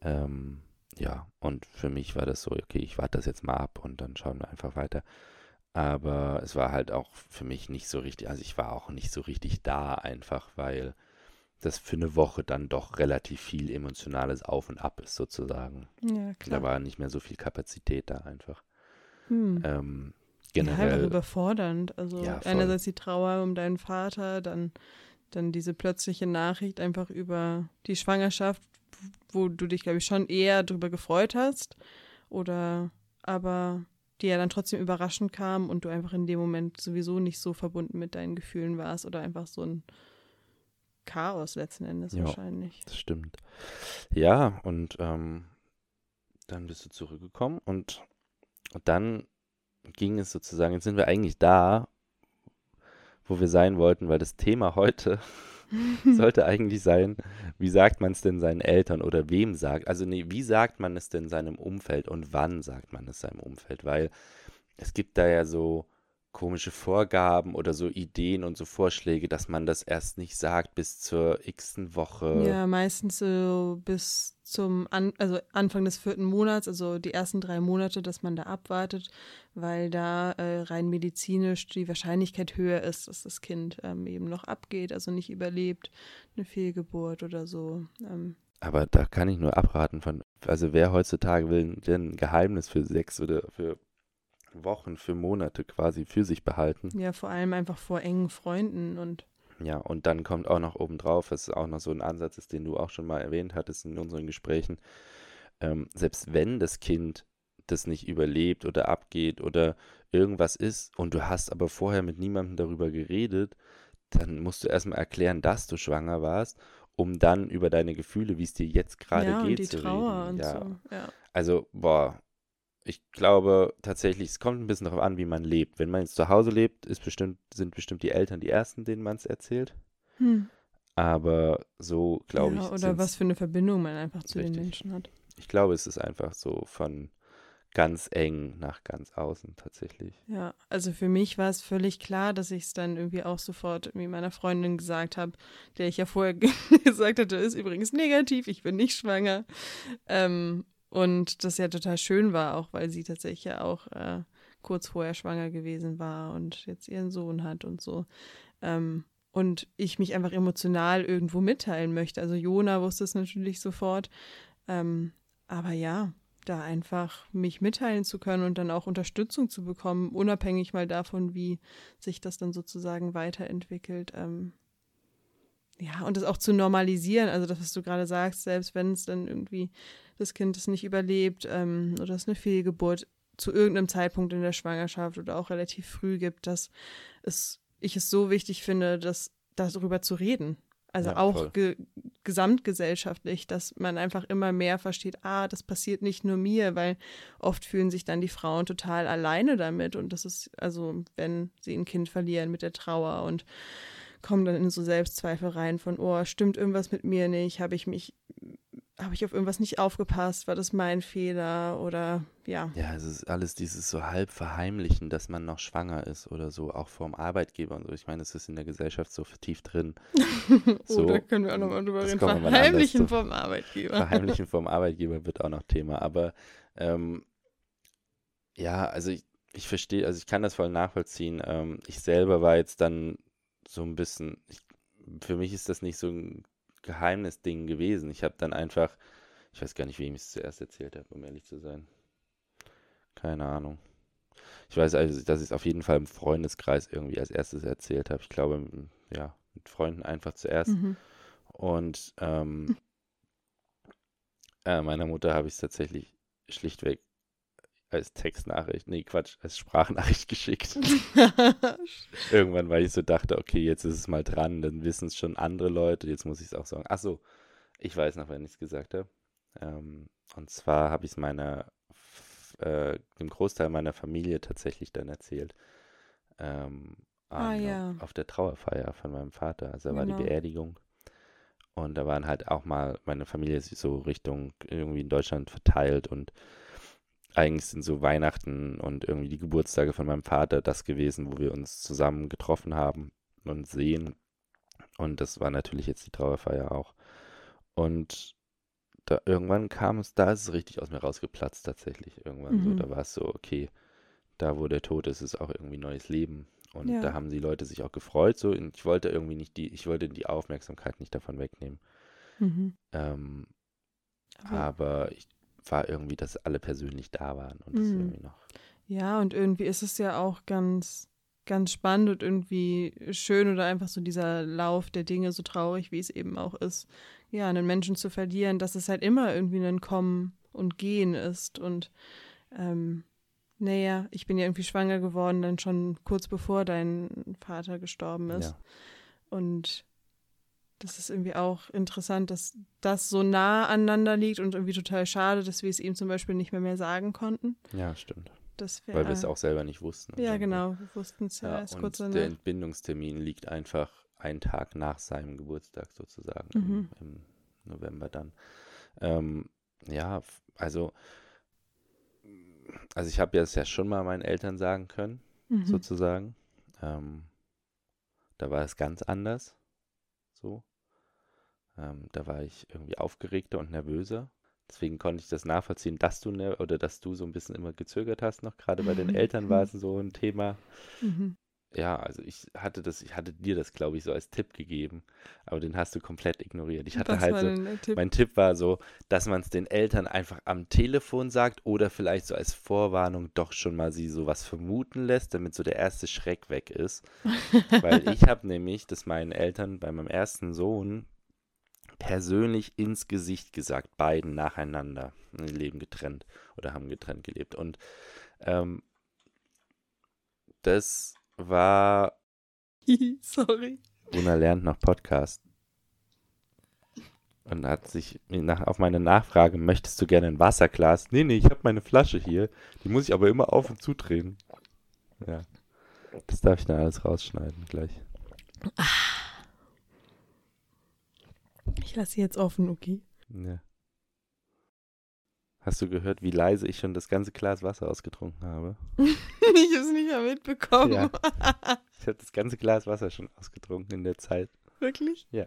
Ähm, ja, und für mich war das so, okay, ich warte das jetzt mal ab und dann schauen wir einfach weiter. Aber es war halt auch für mich nicht so richtig, also ich war auch nicht so richtig da einfach, weil das für eine Woche dann doch relativ viel emotionales Auf und Ab ist sozusagen. Ja, klar. Da war nicht mehr so viel Kapazität da einfach. hm. Ähm, ja, einfach generell, überfordernd. Also Ja, einerseits die Trauer um deinen Vater, dann, dann diese plötzliche Nachricht einfach über die Schwangerschaft, wo du dich, glaube ich, schon eher drüber gefreut hast. Oder aber die ja dann trotzdem überraschend kam und du einfach in dem Moment sowieso nicht so verbunden mit deinen Gefühlen warst oder einfach so ein Chaos letzten Endes Ja. wahrscheinlich. das stimmt. Ja, und ähm, dann bist du zurückgekommen und, und dann ging es sozusagen, jetzt sind wir eigentlich da, wo wir sein wollten, weil das Thema heute sollte eigentlich sein, wie sagt man es denn seinen Eltern oder wem sagt, also nee, wie sagt man es denn seinem Umfeld und wann sagt man es seinem Umfeld, weil es gibt da ja so komische Vorgaben oder so Ideen und so Vorschläge, dass man das erst nicht sagt bis zur x-ten Woche. Ja, meistens so bis zum An also Anfang des vierten Monats, also die ersten drei Monate, dass man da abwartet, weil da äh, rein medizinisch die Wahrscheinlichkeit höher ist, dass das Kind ähm, eben noch abgeht, also nicht überlebt, eine Fehlgeburt oder so. Ähm, Aber da kann ich nur abraten von, also wer heutzutage will denn ein Geheimnis für sechs oder für Wochen, für Monate quasi für sich behalten. ja, vor allem einfach vor engen Freunden und Ja, und dann kommt auch noch obendrauf, was auch noch so ein Ansatz ist, den du auch schon mal erwähnt hattest in unseren Gesprächen. Ähm, selbst wenn das Kind das nicht überlebt oder abgeht oder irgendwas ist und du hast aber vorher mit niemandem darüber geredet, dann musst du erstmal erklären, dass du schwanger warst, um dann über deine Gefühle, wie es dir jetzt gerade ja, geht, und die zu Trauer reden. und ja, so. Ja. also, boah, ich glaube tatsächlich, es kommt ein bisschen darauf an, wie man lebt. Wenn man jetzt zu Hause lebt, ist bestimmt, sind bestimmt die Eltern die Ersten, denen man es erzählt. Hm. Aber so, glaube ja, ich, oder was für eine Verbindung man einfach zu den Richtig. Menschen hat. ich glaube, es ist einfach so von ganz eng nach ganz außen tatsächlich. Ja, also für mich war es völlig klar, dass ich es dann irgendwie auch sofort irgendwie meiner Freundin gesagt habe, der ich ja vorher gesagt hatte, ist übrigens negativ, ich bin nicht schwanger. Ähm, und das ja total schön war, auch weil sie tatsächlich ja auch äh, kurz vorher schwanger gewesen war und jetzt ihren Sohn hat und so. Ähm, und ich mich einfach emotional irgendwo mitteilen möchte. Also Jona wusste es natürlich sofort. Ähm, aber ja, da einfach mich mitteilen zu können und dann auch Unterstützung zu bekommen, unabhängig mal davon, wie sich das dann sozusagen weiterentwickelt. Ähm, ja, und das auch zu normalisieren, also das, was du gerade sagst, selbst wenn es dann irgendwie das Kind es nicht überlebt ähm, oder es eine Fehlgeburt zu irgendeinem Zeitpunkt in der Schwangerschaft oder auch relativ früh gibt, dass es, ich es so wichtig finde, dass darüber zu reden. Also Ja, auch ge gesamtgesellschaftlich, dass man einfach immer mehr versteht, ah, das passiert nicht nur mir, weil oft fühlen sich dann die Frauen total alleine damit. Und das ist, also wenn sie ein Kind verlieren mit der Trauer und kommen dann in so Selbstzweifel rein von, oh, stimmt irgendwas mit mir nicht, habe ich mich habe ich auf irgendwas nicht aufgepasst? War das mein Fehler? Oder ja. Ja, es ist alles dieses so halb verheimlichen, dass man noch schwanger ist oder so, auch vom Arbeitgeber und so. Ich meine, es ist in der Gesellschaft so tief drin. so, oh, da können wir auch nochmal drüber reden. Verheimlichen vom Arbeitgeber. Verheimlichen vom Arbeitgeber wird auch noch Thema. Aber ähm, ja, also ich, ich verstehe, also ich kann das voll nachvollziehen. Ähm, ich selber war jetzt dann so ein bisschen, ich, für mich ist das nicht so ein Geheimnisding gewesen. Ich habe dann einfach, ich weiß gar nicht, wem ich es zuerst erzählt habe, um ehrlich zu sein. Keine Ahnung. Ich weiß also, dass ich es auf jeden Fall im Freundeskreis irgendwie als erstes erzählt habe. Ich glaube, ja, mit Freunden einfach zuerst. Mhm. Und ähm, äh, meiner Mutter habe ich es tatsächlich schlichtweg als Textnachricht, nee, Quatsch, als Sprachnachricht geschickt. Irgendwann, weil ich so dachte, okay, jetzt ist es mal dran, dann wissen es schon andere Leute, jetzt muss ich es auch sagen. Achso, ich weiß noch, wenn ich es gesagt habe. Ähm, und zwar habe ich es meiner, äh, dem Großteil meiner Familie tatsächlich dann erzählt. Ähm, ah, an, ja. auf der Trauerfeier von meinem Vater. Also da genau. war die genau. Beerdigung. Und da waren halt auch mal meine Familie so Richtung irgendwie in Deutschland verteilt und eigentlich sind so Weihnachten und irgendwie die Geburtstage von meinem Vater das gewesen, wo wir uns zusammen getroffen haben und sehen. Und das war natürlich jetzt die Trauerfeier auch. Und da irgendwann kam es, da ist es richtig aus mir rausgeplatzt tatsächlich. Irgendwann mhm. so, da war es so, okay, da wo der Tod ist, ist auch irgendwie neues Leben. Und ja. da haben die Leute sich auch gefreut. So, ich wollte irgendwie nicht die, ich wollte die Aufmerksamkeit nicht davon wegnehmen. Mhm. Ähm, aber, aber ich war irgendwie, dass alle persönlich da waren und das mhm. irgendwie noch. Ja, und irgendwie ist es ja auch ganz, ganz spannend und irgendwie schön oder einfach so dieser Lauf der Dinge, so traurig wie es eben auch ist, ja, einen Menschen zu verlieren, dass es halt immer irgendwie ein Kommen und Gehen ist. Und ähm, naja, ich bin ja irgendwie schwanger geworden, dann schon kurz bevor dein Vater gestorben ist. Ja. Und das ist irgendwie auch interessant, dass das so nah aneinander liegt und irgendwie total schade, dass wir es ihm zum Beispiel nicht mehr mehr sagen konnten. Ja, stimmt. Wär, Weil wir es auch selber nicht wussten. Ja, genau. Wir wussten es ja, ja erst kurz danach. Der Entbindungstermin liegt einfach einen Tag nach seinem Geburtstag sozusagen, mhm. im, im, November dann. Ähm, ja, also, also ich habe es ja schon mal meinen Eltern sagen können, mhm. sozusagen. Ähm, da war es ganz anders. So. Ähm, da war ich irgendwie aufgeregter und nervöser. Deswegen konnte ich das nachvollziehen, dass du ne oder dass du so ein bisschen immer gezögert hast noch. Gerade bei den Eltern war es so ein Thema. Mhm. Ja, also ich hatte das, ich hatte dir das, glaube ich, so als Tipp gegeben, aber den hast du komplett ignoriert. Ich hatte Was halt so, Tipp? mein Tipp war so, dass man es den Eltern einfach am Telefon sagt oder vielleicht so als Vorwarnung doch schon mal sie sowas vermuten lässt, damit so der erste Schreck weg ist. Weil ich habe nämlich das meinen Eltern bei meinem ersten Sohn persönlich ins Gesicht gesagt, beiden nacheinander. Leben getrennt oder haben getrennt gelebt. Und ähm, das war. Sorry. Luna lernt noch Podcast. Und hat sich nach, auf meine Nachfrage, möchtest du gerne ein Wasserglas? Nee, nee, ich habe meine Flasche hier. Die muss ich aber immer auf und zudrehen. Ja. Das darf ich dann alles rausschneiden gleich. Ich lasse sie jetzt offen, okay? Ja. Hast du gehört, wie leise ich schon das ganze Glas Wasser ausgetrunken habe? ich habe es nicht mehr mitbekommen. Ja. Ich habe das ganze Glas Wasser schon ausgetrunken in der Zeit. Wirklich? Ja.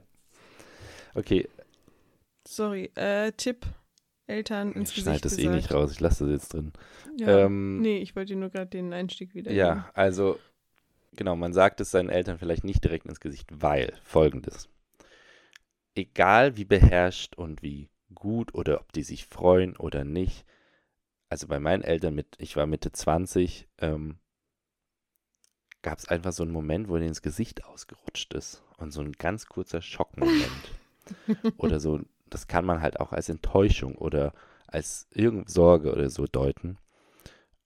Okay. Sorry, äh, Tipp. Eltern ins ich Gesicht schneide das gesagt. eh nicht raus, ich lasse das jetzt drin. Ja, ähm, nee, ich wollte nur gerade den Einstieg wieder Ja, geben. also, genau, man sagt es seinen Eltern vielleicht nicht direkt ins Gesicht, weil folgendes. Egal wie beherrscht und wie gut oder ob die sich freuen oder nicht. Also bei meinen Eltern mit, ich war Mitte 20, ähm, gab es einfach so einen Moment, wo er ins Gesicht ausgerutscht ist und so ein ganz kurzer Schockmoment. oder so, das kann man halt auch als Enttäuschung oder als irgendeine Sorge oder so deuten.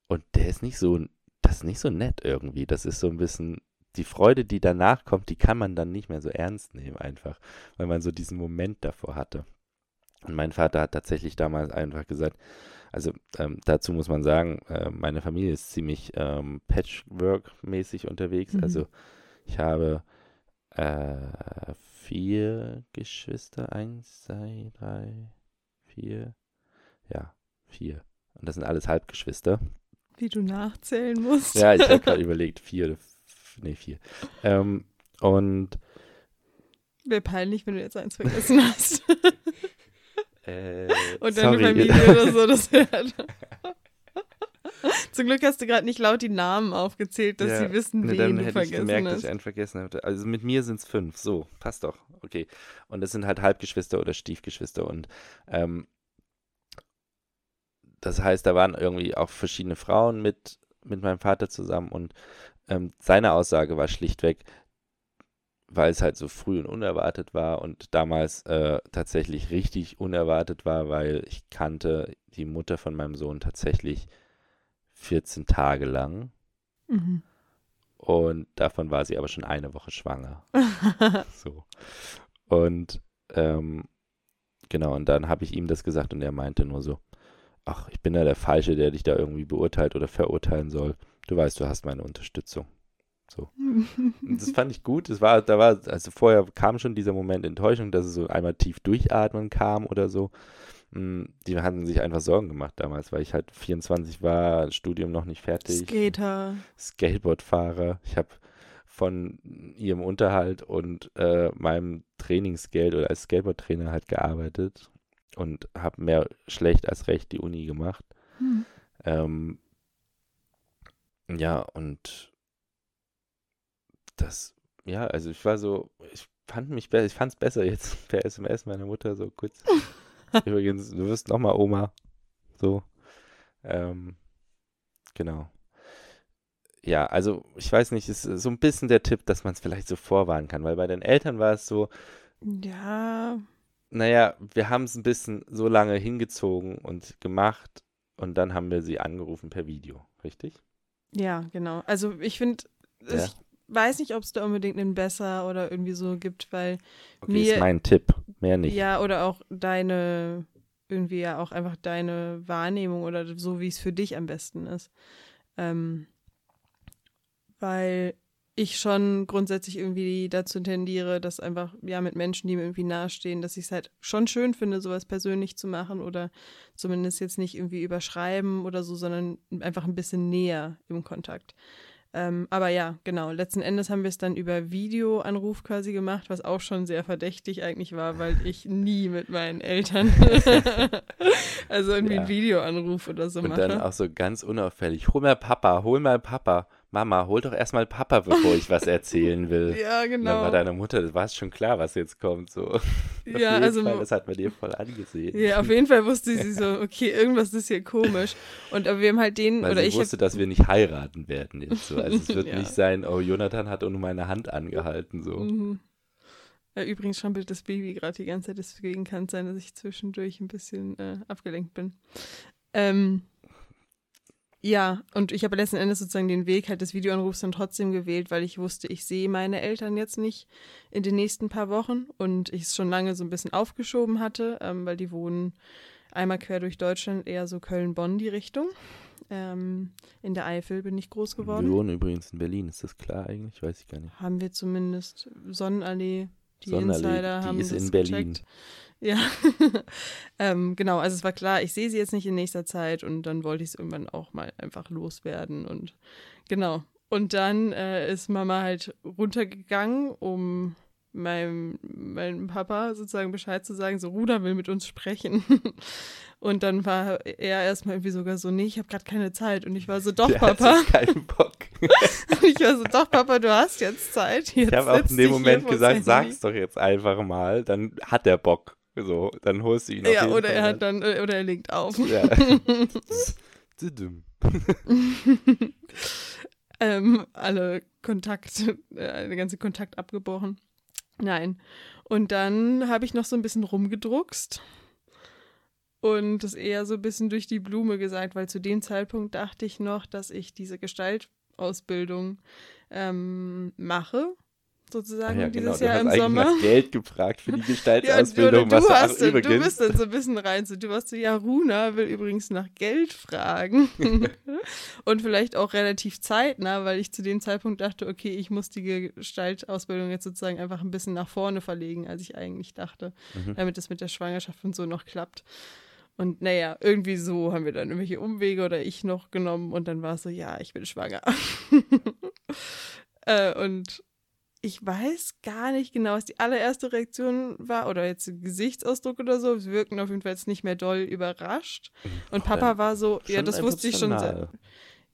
Und der ist nicht so, das ist nicht so nett irgendwie. Das ist so ein bisschen, die Freude, die danach kommt, die kann man dann nicht mehr so ernst nehmen einfach, weil man so diesen Moment davor hatte. Und mein Vater hat tatsächlich damals einfach gesagt, also ähm, dazu muss man sagen, äh, meine Familie ist ziemlich ähm, Patchwork-mäßig unterwegs. Mhm. Also ich habe äh, vier Geschwister, eins, zwei, drei, vier, ja, vier. Und das sind alles Halbgeschwister. Wie du nachzählen musst. Ja, ich habe gerade überlegt, vier nee, vier. Ähm, und Wäre peinlich, wenn du jetzt eins vergessen hast. äh, Und deine sorry. Familie oder so das hört. Zum Glück hast du gerade nicht laut die Namen aufgezählt, dass Ja, sie wissen, Nee, wen dann du hätte ich vergessen gemerkt, dass hast. ich einen vergessen hatte. Also mit mir sind es fünf. So, passt doch. Okay. Und das sind halt Halbgeschwister oder Stiefgeschwister. Und ähm, das heißt, da waren irgendwie auch verschiedene Frauen mit, mit meinem Vater zusammen. Und ähm, seine Aussage war schlichtweg, weil es halt so früh und unerwartet war und damals äh, tatsächlich richtig unerwartet war, weil ich kannte die Mutter von meinem Sohn tatsächlich 14 Tage lang. Mhm. Und davon war sie aber schon eine Woche schwanger. So. Und ähm, genau, und dann habe ich ihm das gesagt und er meinte nur so, ach, ich bin ja der Falsche, der dich da irgendwie beurteilt oder verurteilen soll. Du weißt, du hast meine Unterstützung. Und das fand ich gut. Es war, da war, also vorher kam schon dieser Moment Enttäuschung, dass es so einmal tief durchatmen kam oder so. Mm, Die hatten sich einfach Sorgen gemacht damals, weil ich halt 24 war, Studium noch nicht fertig. Skater. Skateboardfahrer. Ich habe von ihrem Unterhalt und äh, meinem Trainingsgeld oder als Skateboardtrainer halt gearbeitet und habe mehr schlecht als recht die Uni gemacht. Hm. Ähm, ja, und das, ja, also ich war so, ich fand mich besser, ich fand es besser jetzt per SMS meiner Mutter so kurz. Übrigens, du wirst nochmal Oma. So. Ähm, genau. Ja, also ich weiß nicht, ist so ein bisschen der Tipp, dass man es vielleicht so vorwarnen kann, weil bei den Eltern war es so, Ja, naja, wir haben es ein bisschen so lange hingezogen und gemacht und dann haben wir sie angerufen per Video, richtig? ja, genau. Also ich finde, Ja. ich weiß nicht, ob es da unbedingt einen besser oder irgendwie so gibt, weil Okay, Mir- ist mein Tipp, mehr nicht. Ja, oder auch deine, irgendwie ja auch einfach deine Wahrnehmung oder so, wie es für dich am besten ist. Ähm, weil ich schon grundsätzlich irgendwie dazu tendiere, dass einfach, ja, mit Menschen, die mir irgendwie nahestehen, dass ich es halt schon schön finde, sowas persönlich zu machen oder zumindest jetzt nicht irgendwie überschreiben oder so, sondern einfach ein bisschen näher im Kontakt. Ähm, aber ja, genau. Letzten Endes haben wir es dann über Videoanruf quasi gemacht, was auch schon sehr verdächtig eigentlich war, weil ich nie mit meinen Eltern also irgendwie Ja. einen Videoanruf oder so Und mache. dann auch so ganz unauffällig, hol mal Papa, hol mal Papa. Mama, hol doch erstmal Papa, bevor ich was erzählen will. ja, Und dann genau. war deine Mutter, das war schon klar, was jetzt kommt. So. Auf Ja, jeden also Fall, das hat man dir voll angesehen. ja, auf jeden Fall wusste sie so, okay, irgendwas ist hier komisch. Und aber wir haben halt den, Weil oder sie ich wusste, dass wir nicht heiraten werden jetzt so. Also es wird Ja. nicht sein, oh, Jonathan hat nur meine Hand angehalten. So. Mhm. Äh, übrigens strampelt das Baby gerade die ganze Zeit, deswegen kann es sein, dass ich zwischendurch ein bisschen äh, abgelenkt bin. Ähm, ja, und ich habe letzten Endes sozusagen den Weg halt des Videoanrufs dann trotzdem gewählt, weil ich wusste, ich sehe meine Eltern jetzt nicht in den nächsten paar Wochen und ich es schon lange so ein bisschen aufgeschoben hatte, ähm, weil die wohnen einmal quer durch Deutschland, eher so Köln-Bonn die Richtung. Ähm, in der Eifel bin ich groß geworden. Wir wohnen übrigens in Berlin, ist das klar eigentlich? Weiß ich gar nicht. Haben wir zumindest Sonnenallee, die Sonnenallee, Insider die haben ist in Berlin. gecheckt. Ja, ähm, genau, also es war klar, ich sehe sie jetzt nicht in nächster Zeit und dann wollte ich es irgendwann auch mal einfach loswerden und genau. Und dann äh, ist Mama halt runtergegangen, um meinem, meinem Papa sozusagen Bescheid zu sagen, so Ruder will mit uns sprechen. Und dann war er erstmal irgendwie sogar so, nee, ich habe gerade keine Zeit. Und ich war so, doch, Der hat Papa. jetzt keinen Bock. Und ich war so, doch, Papa, du hast jetzt Zeit. Jetzt Ich habe auch in dem Moment gesagt, sag's doch jetzt einfach mal, dann hat er Bock. So, dann holst du ihn Ja, oder Fall er hat dann. äh, oder er legt auf. Ja. Ähm, alle Kontakte, äh, der ganze Kontakt abgebrochen. Nein. Und dann habe ich noch so ein bisschen rumgedruckst und das eher so ein bisschen durch die Blume gesagt, weil zu dem Zeitpunkt dachte ich noch, dass ich diese Gestaltausbildung ähm, mache, sozusagen ja, dieses genau, Jahr du im Sommer. nach Geld gefragt für die Ja, oder was du du hast, du übrigens. bist dann so ein bisschen rein, so, du warst so, ja, Runa will übrigens nach Geld fragen. und vielleicht auch relativ zeitnah, weil ich zu dem Zeitpunkt dachte, okay, ich muss die Gestaltausbildung jetzt sozusagen einfach ein bisschen nach vorne verlegen, als ich eigentlich dachte, Mhm. damit es mit der Schwangerschaft und so noch klappt. Und naja, irgendwie so haben wir dann irgendwelche Umwege oder ich noch genommen und dann war es so, ja, ich bin schwanger. äh, und ich weiß gar nicht genau, was die allererste Reaktion war oder jetzt Gesichtsausdruck oder so. Wir wirken auf jeden Fall jetzt nicht mehr doll überrascht. Und Ach, Papa war so, ja, das wusste ich schon. Sehr,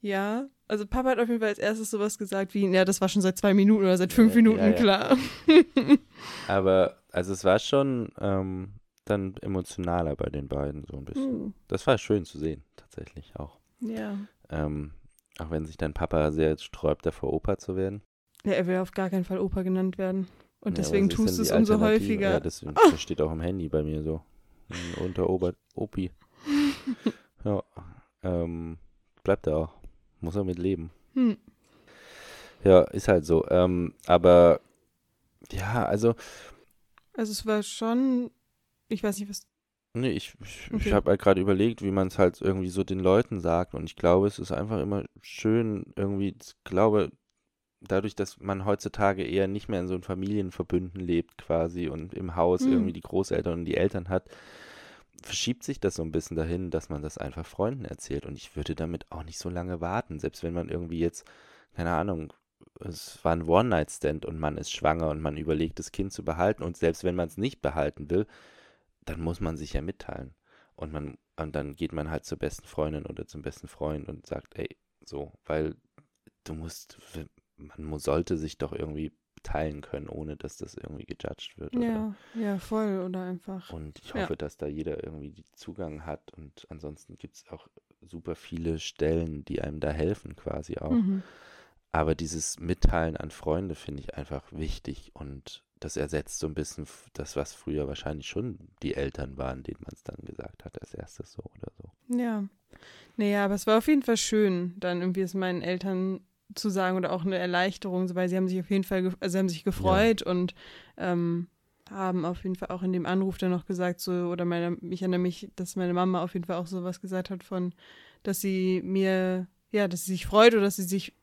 ja, also Papa hat auf jeden Fall als erstes sowas gesagt wie, ja, das war schon seit zwei Minuten oder seit fünf Ja, Minuten ja, ja. klar. Aber, also es war schon ähm, dann emotionaler bei den beiden so ein bisschen. Hm, Das war schön zu sehen, tatsächlich auch. ja. Ähm, auch wenn sich dein Papa sehr sträubt, davor Opa zu werden. Ja, er will auf gar keinen Fall Opa genannt werden. Und Ja, deswegen tust du es umso häufiger. Ja, das, das steht auch im Handy bei mir so. Hm, Unter Ober Opi. ja, ähm, bleibt er auch. Muss er mit leben. Hm. Ja, ist halt so. Ähm, aber ja, also, Also es war schon, ich weiß nicht, was. nee, ich, ich, ich Okay. habe halt gerade überlegt, wie man es halt irgendwie so den Leuten sagt. Und ich glaube, es ist einfach immer schön, irgendwie, ich glaube, dadurch, dass man heutzutage eher nicht mehr in so einem Familienverbünden lebt quasi und im Haus Hm. irgendwie die Großeltern und die Eltern hat, verschiebt sich das so ein bisschen dahin, dass man das einfach Freunden erzählt. Und ich würde damit auch nicht so lange warten, selbst wenn man irgendwie jetzt, keine Ahnung, es war ein One-Night-Stand und man ist schwanger und man überlegt, das Kind zu behalten. Und selbst wenn man es nicht behalten will, dann muss man sich ja mitteilen. Und man, und dann geht man halt zur besten Freundin oder zum besten Freund und sagt, ey, so, weil du musst, man sollte sich doch irgendwie teilen können, ohne dass das irgendwie gejudged wird. Oder? Ja, ja, voll. Oder einfach. Und ich Ja. hoffe, dass da jeder irgendwie die Zugang hat. Und ansonsten gibt es auch super viele Stellen, die einem da helfen, quasi auch. Mhm. Aber dieses Mitteilen an Freunde finde ich einfach wichtig und das ersetzt so ein bisschen das, was früher wahrscheinlich schon die Eltern waren, denen man es dann gesagt hat, als erstes so oder so. Ja. Naja, aber es war auf jeden Fall schön, dann irgendwie es meinen Eltern zu sagen oder auch eine Erleichterung, weil sie haben sich auf jeden Fall, also sie haben sich gefreut und ähm, haben auf jeden Fall auch in dem Anruf dann noch gesagt, so, oder meine, ich erinnere mich, dass meine Mama auf jeden Fall auch sowas gesagt hat von, dass sie mir, ja, dass sie sich freut oder dass sie sich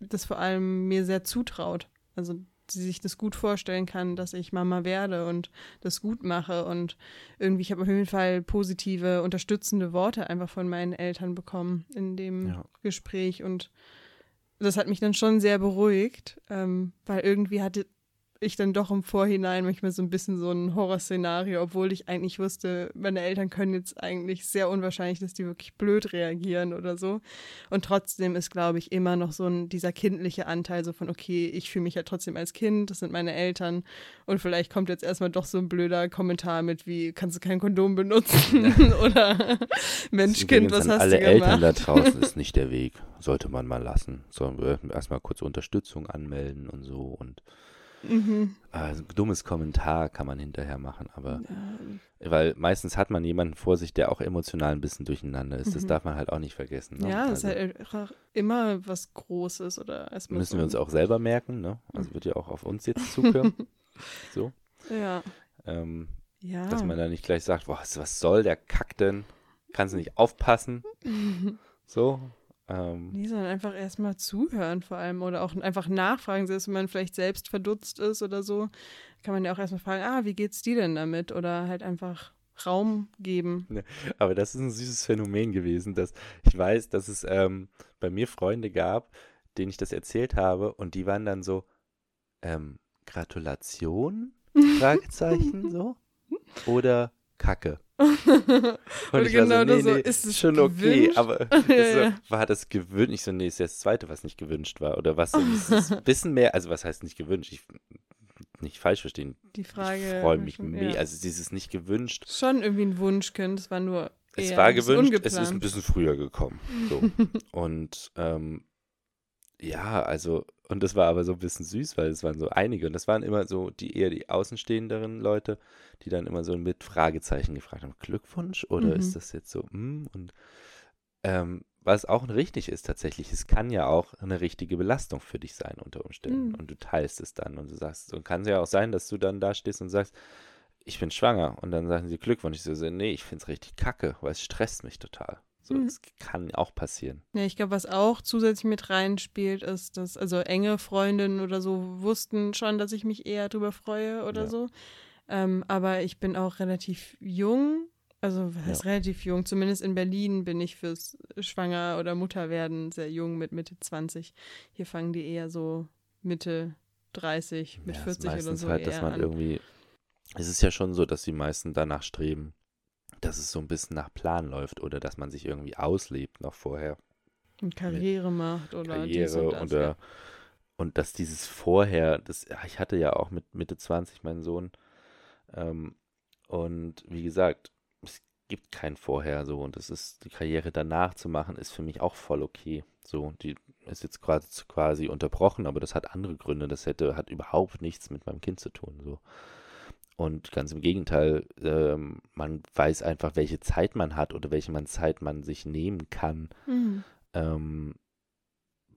das vor allem mir sehr zutraut. Also sie sich das gut vorstellen kann, dass ich Mama werde und das gut mache und irgendwie, ich habe auf jeden Fall positive, unterstützende Worte einfach von meinen Eltern bekommen in dem Ja. Gespräch und das hat mich dann schon sehr beruhigt, ähm, weil irgendwie hatte ich dann doch im Vorhinein manchmal so ein bisschen so ein Horrorszenario, obwohl ich eigentlich wusste, meine Eltern können jetzt eigentlich sehr unwahrscheinlich, dass die wirklich blöd reagieren oder so. Und trotzdem ist, glaube ich, immer noch so ein, dieser kindliche Anteil so von, okay, ich fühle mich ja trotzdem als Kind, das sind meine Eltern und vielleicht kommt jetzt erstmal doch so ein blöder Kommentar mit wie, kannst du kein Kondom benutzen oder Mensch, Kind, was hast alle du Eltern da gemacht? draußen ist nicht der Weg. Sollte man mal lassen. Sollen wir erstmal kurz Unterstützung anmelden und so und Mhm. also, ein dummes Kommentar kann man hinterher machen, aber Ja, weil meistens hat man jemanden vor sich, der auch emotional ein bisschen durcheinander ist. Das Mhm. darf man halt auch nicht vergessen. Ne? Ja, es ist also, halt einfach immer was Großes oder erstmal müssen so. wir uns auch selber merken, ne? Also wird ja auch auf uns jetzt zukommen. so. Ja. Ähm, Ja. Dass man da nicht gleich sagt, was soll der Kack denn? Kannst du nicht aufpassen? So. Ähm, Nee, sondern einfach erstmal zuhören vor allem oder auch einfach nachfragen, selbst wenn man vielleicht selbst verdutzt ist oder so, kann man ja auch erstmal fragen, ah, wie geht's dir denn damit? Oder halt einfach Raum geben. aber das ist ein süßes Phänomen gewesen, dass ich weiß, dass es ähm, bei mir Freunde gab, denen ich das erzählt habe und die waren dann so, ähm, Gratulation? Fragezeichen so? Oder Kacke? Und ich war genau so, nee, so, nee, ist es schon okay, gewünscht? aber Ja, so, war das gewünscht? Ich so, nee, ist ja das Zweite, was nicht gewünscht war. Oder was, ein bisschen mehr, also was heißt nicht gewünscht? Ich, nicht falsch verstehen. Die Frage. ich freue mich mehr, ja. also dieses nicht gewünscht. Schon irgendwie ein Wunschkind, es war nur. Es war gewünscht, es ist ein bisschen früher gekommen. So. und ähm, ja, also, und das war aber so ein bisschen süß, weil es waren so einige und das waren immer so die eher die außenstehenderen Leute, die dann immer so mit Fragezeichen gefragt haben, Glückwunsch oder Mhm. ist das jetzt so, hm? Und ähm, was auch richtig ist tatsächlich, es kann ja auch eine richtige Belastung für dich sein unter Umständen. Mhm. Und du teilst es dann und du sagst, und kann es ja auch sein, dass du dann da stehst und sagst, ich bin schwanger. Und dann sagen sie Glückwunsch. Ich so, nee, ich finde es richtig kacke, weil es stresst mich total. So, Mhm. das kann auch passieren. Ja, ich glaube, was auch zusätzlich mit reinspielt, ist, dass also enge Freundinnen oder so wussten schon, dass ich mich eher drüber freue oder Ja. so. Ähm, aber ich bin auch relativ jung. Also, was heißt relativ jung? Zumindest in Berlin bin ich fürs Schwanger- oder Mutterwerden sehr jung mit Mitte 20. Hier fangen die eher so Mitte 30, mit Ja, es ist 40 oder so halt, dass eher man an. irgendwie, es ist ja schon so, dass die meisten danach streben, dass es so ein bisschen nach Plan läuft oder dass man sich irgendwie auslebt noch vorher. Und Karriere macht oder Karriere und das, oder ja. und dass dieses vorher, das, ja, ich hatte ja auch mit Mitte 20 meinen Sohn ähm, und wie gesagt, es gibt kein Vorher so und es ist die Karriere danach zu machen, ist für mich auch voll okay. So, die ist jetzt quasi, quasi unterbrochen, aber das hat andere Gründe. Das hätte, hat überhaupt nichts mit meinem Kind zu tun. So. Und ganz im Gegenteil, ähm, man weiß einfach, welche Zeit man hat oder welche man Zeit man sich nehmen kann, Mhm. ähm,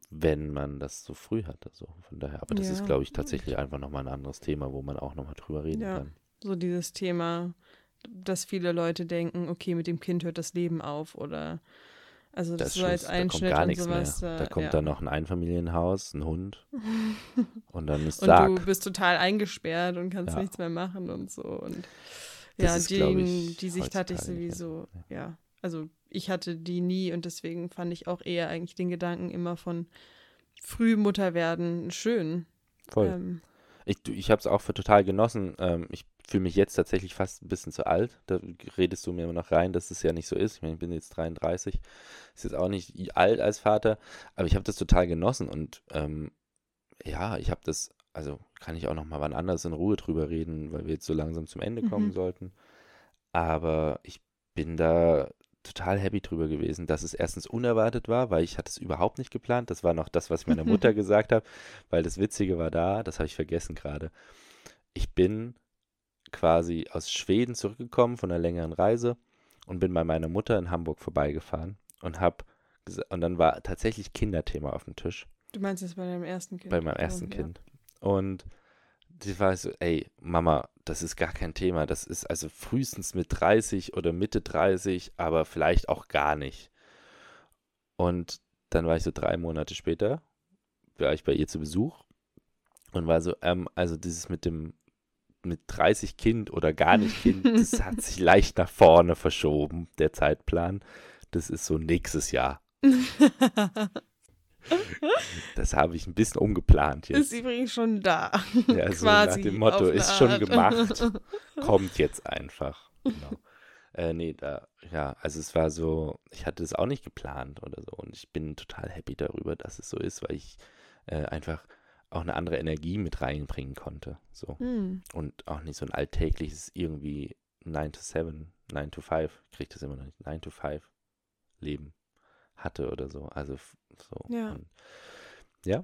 wenn man das so früh hatte. So. Von daher, aber das ist, Ja. glaube ich, tatsächlich einfach nochmal ein anderes Thema, wo man auch nochmal drüber reden Ja. kann. So dieses Thema, dass viele Leute denken, okay, mit dem Kind hört das Leben auf oder also das, Das so als Schluss, da kommt Einschnitt gar und nichts sowas. mehr. äh, Da kommt ja. dann noch ein Einfamilienhaus, ein Hund und dann ist und Sarg. du bist total eingesperrt und kannst Ja. nichts mehr machen und so. Und Das ja, ist, die, die Sicht hatte ich sowieso, so, ja. Also ich hatte die nie und deswegen fand ich auch eher eigentlich den Gedanken immer von Frühmutter werden schön. Voll. Ähm, Ich, ich habe es auch für total genossen. Ähm, ich fühle mich jetzt tatsächlich fast ein bisschen zu alt. Da redest du mir immer noch rein, dass es ja nicht so ist. Ich meine, ich bin jetzt 33. Ist jetzt auch nicht alt als Vater, aber ich habe das total genossen und ähm, ja, ich habe das, also kann ich auch noch mal wann anders in Ruhe drüber reden, weil wir jetzt so langsam zum Ende kommen Mhm. sollten. Aber ich bin da total happy drüber gewesen, dass es erstens unerwartet war, weil ich hatte es überhaupt nicht geplant. Das war noch das, was ich meiner Mutter gesagt habe, weil das Witzige war da, das habe ich vergessen gerade. Ich bin quasi aus Schweden zurückgekommen von einer längeren Reise und bin bei meiner Mutter in Hamburg vorbeigefahren und habe und dann war tatsächlich Kinderthema auf dem Tisch du meinst es bei deinem ersten Kind? bei meinem ersten Ja. Kind. Und die war so, ey, Mama, das ist gar kein Thema. Das ist also frühestens mit 30 oder Mitte 30, aber vielleicht auch gar nicht. Und dann war ich so drei Monate später, war ich bei ihr zu Besuch und war so, ähm, also dieses mit dem mit 30 Kind oder gar nicht Kind, das hat sich leicht nach vorne verschoben, der Zeitplan. Das ist so nächstes Jahr. Das habe ich ein bisschen umgeplant Ist jetzt. übrigens schon da. Ja, so nach dem Motto, ist schon gemacht, kommt jetzt einfach. Genau. Äh, nee, da, ja, also es war so, ich hatte es auch nicht geplant oder so und ich bin total happy darüber, dass es so ist, weil ich äh, einfach auch eine andere Energie mit reinbringen konnte. So. Hm. Und auch nicht so ein alltägliches irgendwie 9 to 7, 9 to 5, kriege ich das immer noch nicht, 9 to 5 Leben hatte oder so. Also so. Ja. Und, ja.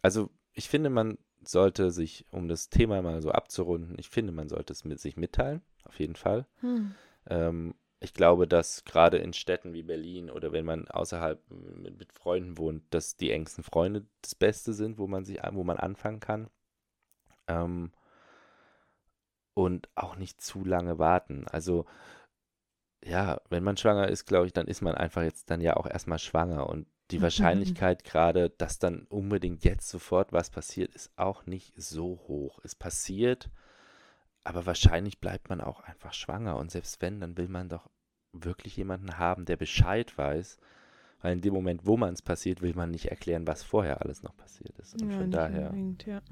Also ich finde, man sollte sich, um das Thema mal so abzurunden, ich finde, man sollte es mit sich mitteilen, auf jeden Fall. Hm. Ähm, ich glaube, dass gerade in Städten wie Berlin oder wenn man außerhalb mit, mit Freunden wohnt, dass die engsten Freunde das Beste sind, wo man sich, wo man anfangen kann. Ähm, und auch nicht zu lange warten. Also ja, wenn man schwanger ist, glaube ich, dann ist man einfach jetzt dann ja auch erstmal schwanger und die. Wahrscheinlichkeit gerade, dass dann unbedingt jetzt sofort was passiert, ist auch nicht so hoch. Es passiert, aber wahrscheinlich bleibt man auch einfach schwanger. Und selbst wenn, dann will man doch wirklich jemanden haben, der Bescheid weiß. Weil in dem Moment, wo man es passiert, will man nicht erklären, was vorher alles noch passiert ist. Und Ja, von daher, ja.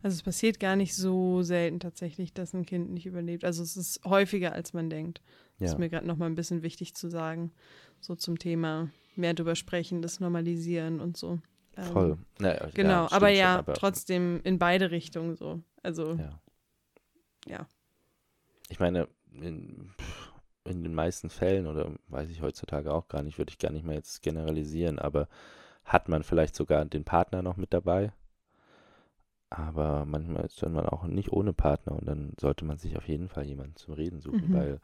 Also es passiert gar nicht so selten tatsächlich, dass ein Kind nicht überlebt. Also es ist häufiger, als man denkt. Das ja, ist mir gerade nochmal ein bisschen wichtig zu sagen. So zum Thema mehr drüber sprechen, das Normalisieren und so. Ähm, voll. Na, ja, Genau, aber schon, ja, aber, trotzdem in beide Richtungen so. Also, ja. Ja. Ich meine, in, in den meisten Fällen, oder weiß ich heutzutage auch gar nicht, würde ich gar nicht mehr jetzt generalisieren, aber hat man vielleicht sogar den Partner noch mit dabei. Aber manchmal ist dann man auch nicht ohne Partner und dann sollte man sich auf jeden Fall jemanden zum Reden suchen, Mhm. weil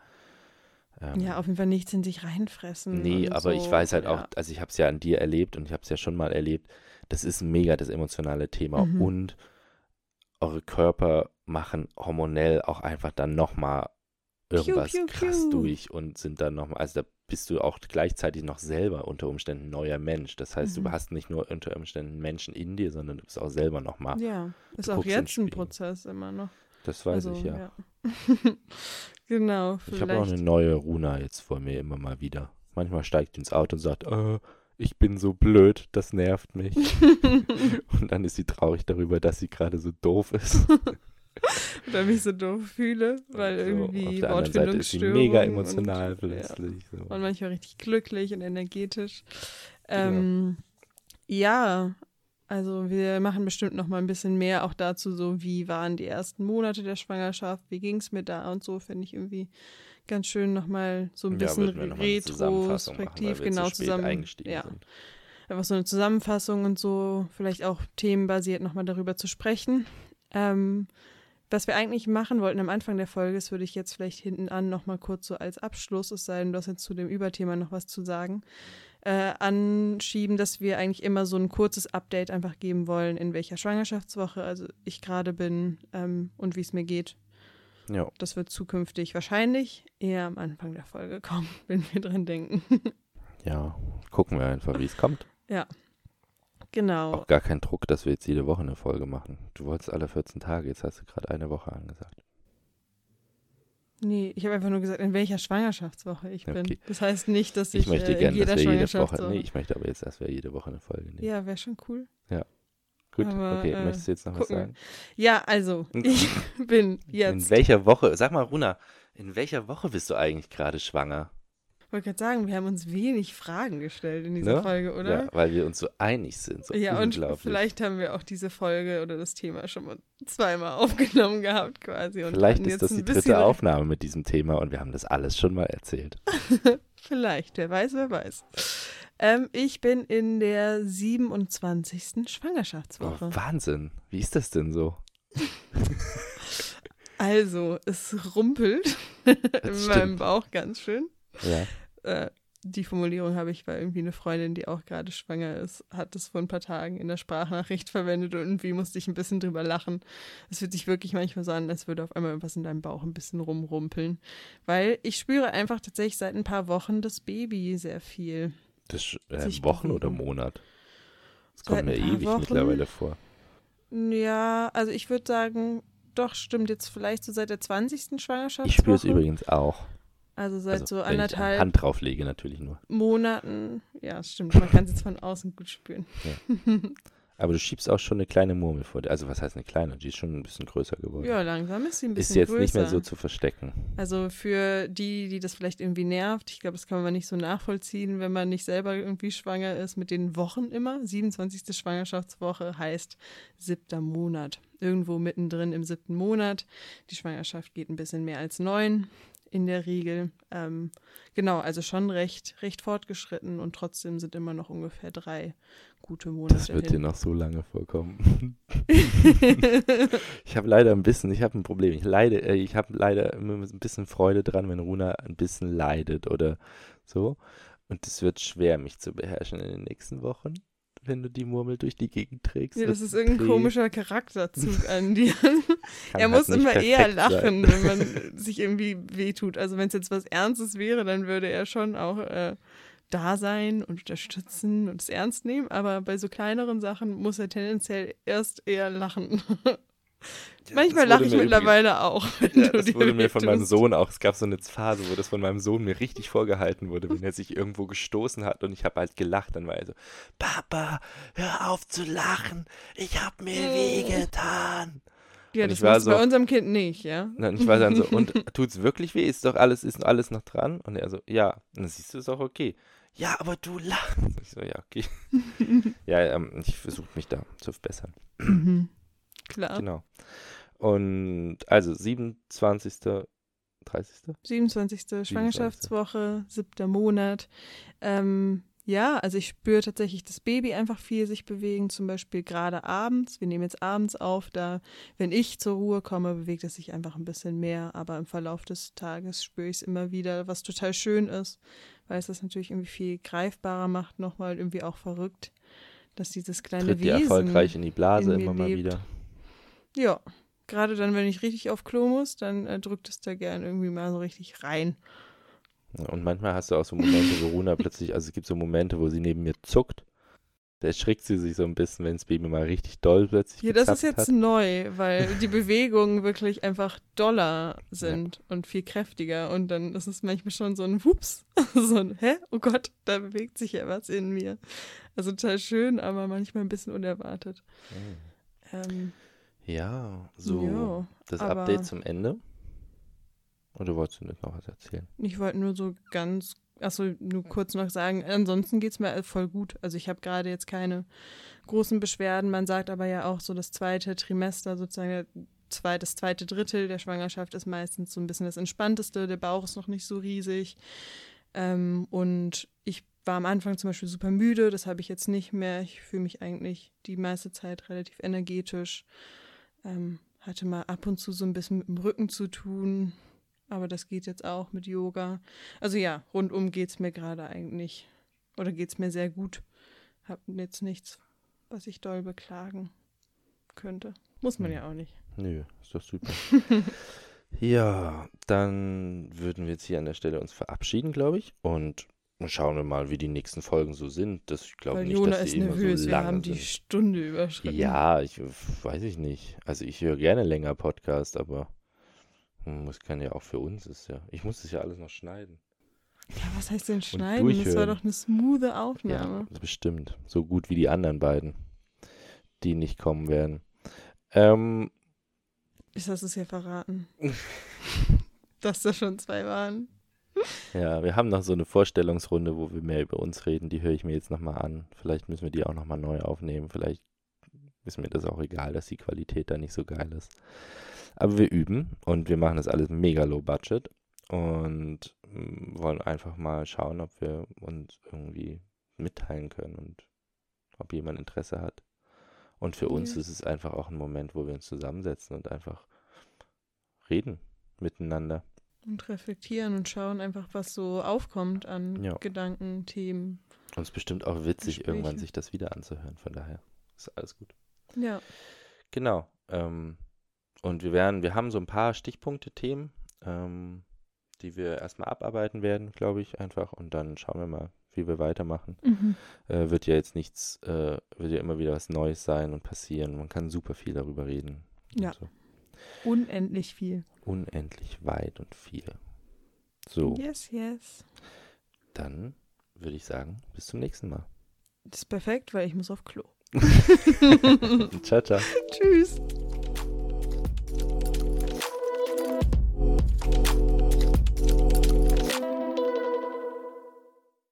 Ähm, Ja, auf jeden Fall nichts in sich reinfressen. Nee, aber so. ich weiß halt ja. auch, also ich habe es ja an dir erlebt und ich habe es ja schon mal erlebt. Das ist mega das emotionale Thema Mhm. und eure Körper machen hormonell auch einfach dann nochmal irgendwas piu, krass piu. durch und sind dann nochmal, also da bist du auch gleichzeitig noch selber unter Umständen neuer Mensch. Das heißt, Mhm. du hast nicht nur unter Umständen Menschen in dir, sondern du bist auch selber nochmal. Ja, ist auch jetzt ein. Prozess immer noch. Das weiß also, ich ja. genau, Ich habe auch vielleicht. eine neue Runa jetzt vor mir immer mal wieder. Manchmal steigt die ins Auto und sagt, äh, ich bin so blöd, das nervt mich. und dann ist sie traurig darüber, dass sie gerade so doof ist. Oder mich so doof fühle, weil So, auf irgendwie der anderen Seite ist sie mega emotional und, plötzlich. So. Ja, und manchmal richtig glücklich und energetisch. Ähm, ja, also wir machen bestimmt noch mal ein bisschen mehr auch dazu, so wie waren die ersten Monate der Schwangerschaft, wie ging es mir da und so, finde ich irgendwie ganz schön noch mal so ein Ja, bisschen machen, retrospektiv genau zu zusammen. Ja, sind. einfach so eine Zusammenfassung und so, vielleicht auch themenbasiert nochmal darüber zu sprechen. Ähm, was wir eigentlich machen wollten am Anfang der Folge, das würde ich jetzt vielleicht hinten an nochmal kurz so als Abschluss, es sei denn, du hast jetzt zu dem Überthema noch was zu sagen, äh, anschieben, dass wir eigentlich immer so ein kurzes Update einfach geben wollen, in welcher Schwangerschaftswoche also ich gerade bin ähm, und wie es mir geht. Ja, Das wird zukünftig wahrscheinlich eher am Anfang der Folge kommen, wenn wir dran denken. ja, gucken wir einfach, wie es kommt. genau. Auch gar kein Druck, dass wir jetzt jede Woche eine Folge machen. Du wolltest alle 14 Tage, jetzt hast du gerade eine Woche angesagt. Nee, ich habe einfach nur gesagt, in welcher Schwangerschaftswoche ich bin. Okay. Das heißt nicht, dass ich, Ich, möchte äh, in gerne, jeder dass wir jede Woche, nee, ich möchte aber jetzt, dass wir jede Woche eine Folge nehmen. ja, wäre schon cool. Gut, aber, okay, äh, möchtest du jetzt noch was gucken wir. sagen? Ja, also, ich bin In jetzt. welcher Woche, sag mal Runa, in welcher Woche bist du eigentlich gerade schwanger? Ich wollte gerade sagen, wir haben uns wenig Fragen gestellt in dieser Ne? Folge, oder? Ja, weil wir uns so einig sind. So Ja, und vielleicht haben wir auch diese Folge oder das Thema schon mal zweimal aufgenommen gehabt quasi. Und Vielleicht ist das die dritte Aufnahme mit diesem Thema und wir haben das alles schon mal erzählt. Vielleicht, wer weiß, wer weiß. Ähm, ich bin in der 27. Oh, Schwangerschaftswoche. Wahnsinn. Wie ist das denn so? Also, es rumpelt in meinem. Bauch ganz schön. Ja. Äh, die Formulierung habe ich, weil irgendwie eine Freundin, die auch gerade schwanger ist, hat das vor ein paar Tagen in der Sprachnachricht verwendet und irgendwie musste ich ein bisschen drüber lachen. Es fühlt sich wirklich manchmal so an, als würde auf einmal irgendwas in deinem Bauch ein bisschen rumrumpeln. Weil ich spüre einfach tatsächlich seit ein paar Wochen das Baby sehr viel. Das äh, Sich Wochen oder. Monat? Das Seit kommt mir ewig Wochen. mittlerweile vor. Ja, also ich würde sagen, doch, stimmt jetzt vielleicht so seit der 20. Schwangerschaftswoche. Ich spüre es übrigens auch. Also seit Also, so anderthalb Hand drauflege natürlich nur. Monaten. Ja, stimmt. Man kann es jetzt von außen gut spüren. Aber du schiebst auch schon eine kleine Murmel vor dir. Also was heißt eine kleine? Die ist schon ein bisschen größer geworden. Ja, langsam ist sie ein bisschen ist jetzt größer. nicht mehr so zu verstecken. Also für die, die das vielleicht irgendwie nervt, ich glaube, das kann man nicht so nachvollziehen, wenn man nicht selber irgendwie schwanger ist, mit den Wochen immer. 27. Schwangerschaftswoche heißt siebter Monat. Irgendwo mittendrin im siebten Monat. Die Schwangerschaft geht ein bisschen mehr als neun in der Regel. Ähm, genau, also schon recht, recht fortgeschritten und trotzdem sind immer noch ungefähr drei gute Monate. Das wird dir noch so lange vorkommen. ich habe leider ein bisschen, ich habe ein Problem. Ich leide, äh, ich habe leider immer ein bisschen Freude dran, wenn Runa ein bisschen leidet oder so. Und es wird schwer, mich zu beherrschen in den nächsten Wochen, wenn du die Murmel durch die Gegend trägst. Ja, das ist irgendein komischer Charakterzug an dir. Er halt muss nicht immer eher perfekt sein. lachen, wenn man sich irgendwie wehtut. Also wenn es jetzt was Ernstes wäre, dann würde er schon auch äh, da sein und unterstützen und es ernst nehmen. Aber bei so kleineren Sachen muss er tendenziell erst eher lachen. Manchmal Das lache ich mittlerweile auch. Wenn Ja, das wurde mir von meinem. Sohn auch. Es gab so eine Phase, wo das von meinem Sohn mir richtig vorgehalten wurde, wenn er sich irgendwo gestoßen hat und ich habe halt gelacht. Dann war er so: Papa, hör auf zu lachen. Ich habe mir wehgetan. Ja, Und das war du bei so- unserem Kind nicht, ja? Und ich war dann so: Und tut's wirklich weh? Ist doch alles, ist alles noch dran? Und er so: Ja. Und dann siehst du, ist auch okay. Ja, aber du lachst. Ich so: Ja, okay. ja, ähm, ich versuche mich da zu verbessern. Mhm. Klar. Genau. Und also 27. 30. 27. Schwangerschaftswoche, siebter Monat. Ähm, ja, also ich spüre tatsächlich das Baby einfach viel sich bewegen, zum Beispiel gerade abends. Wir nehmen jetzt abends auf, da, wenn ich zur Ruhe komme, bewegt es sich einfach ein bisschen mehr. Aber im Verlauf des Tages spüre ich es immer wieder, was total schön ist, weil es das natürlich irgendwie viel greifbarer macht, nochmal irgendwie auch verrückt, dass dieses kleine Tritt Wesen erfolgreich in die Blase in immer mal lebt. wieder. Ja, gerade dann, wenn ich richtig auf Klo muss, dann äh, drückt es da gern irgendwie mal so richtig rein. Ja, Und manchmal hast du auch so Momente, wo Runa plötzlich, also es gibt so Momente, wo sie neben mir zuckt. Da erschrickt sie sich so ein bisschen, wenn das Baby mal richtig doll plötzlich Ja, das ist jetzt hat. neu, weil die Bewegungen wirklich einfach doller sind und viel kräftiger. Und dann ist es manchmal schon so ein Wups. so ein, hä? Oh Gott, da bewegt sich ja was in mir. Also total schön, aber manchmal ein bisschen unerwartet. Hm. Ähm, Ja, so ja, das Update zum Ende. Oder wolltest du nicht noch was erzählen? Ich wollte nur so ganz, achso, nur kurz noch sagen, ansonsten geht es mir voll gut. Also ich habe gerade jetzt keine großen Beschwerden. Man sagt aber ja auch so, das zweite Trimester, sozusagen zwei, das zweite Drittel der Schwangerschaft ist meistens so ein bisschen das Entspannteste. Der Bauch ist noch nicht so riesig. Ähm, und ich war am Anfang zum Beispiel super müde, das habe ich jetzt nicht mehr. Ich fühle mich eigentlich die meiste Zeit relativ energetisch. Ähm, hatte mal ab und zu so ein bisschen mit dem Rücken zu tun, aber das geht jetzt auch mit Yoga. Also ja, rundum geht es mir gerade eigentlich. Oder geht es mir sehr gut. Hab jetzt nichts, was ich doll beklagen könnte. Muss man ja auch nicht. Nö, ist doch super. ja, dann würden wir jetzt hier an der Stelle uns verabschieden, glaube ich. Und schauen wir mal, wie die nächsten Folgen so sind. Das, ich glaube nicht, Jona dass ist die immer nervös. so Wir lange haben die sind. Stunde überschritten. Ja, ich weiß ich nicht. Also ich höre gerne länger Podcast, aber das kann ja auch für uns ist ja. Ich muss das ja alles noch schneiden. Ja, was heißt denn schneiden? Das war doch eine smooth Ja, Aufnahme. bestimmt. So gut wie die anderen beiden, die nicht kommen werden. Ähm, Ich lasse es ja verraten. Dass da schon zwei waren. ja, wir haben noch so eine Vorstellungsrunde, wo wir mehr über uns reden. Die höre ich mir jetzt nochmal an. Vielleicht müssen wir die auch nochmal neu aufnehmen. Vielleicht ist mir das auch egal, dass die Qualität da nicht so geil ist. Aber wir üben und wir machen das alles mega low budget und mm, wollen einfach mal schauen, ob wir uns irgendwie mitteilen können und ob jemand Interesse hat. Und für uns Ja. ist es einfach auch ein Moment, wo wir uns zusammensetzen und einfach reden miteinander. Und reflektieren und schauen einfach, was so aufkommt an Ja. Gedanken, Themen. Und es ist bestimmt auch witzig, Gespräche. irgendwann sich das wieder anzuhören. Von daher ist alles gut. Ja. Genau. Ähm, und wir werden, wir haben so ein paar Stichpunkte-Themen, ähm, die wir erstmal abarbeiten werden, glaube ich, einfach. Und dann schauen wir mal, wie wir weitermachen. Mhm. Äh, wird ja jetzt nichts, äh, wird ja immer wieder was Neues sein und passieren. Man kann super viel darüber reden. Ja. So. Unendlich viel unendlich weit und viel. So. Yes, yes. Dann würde ich sagen, bis zum nächsten Mal. Das ist perfekt, weil ich muss auf Klo. ciao, ciao. Tschüss.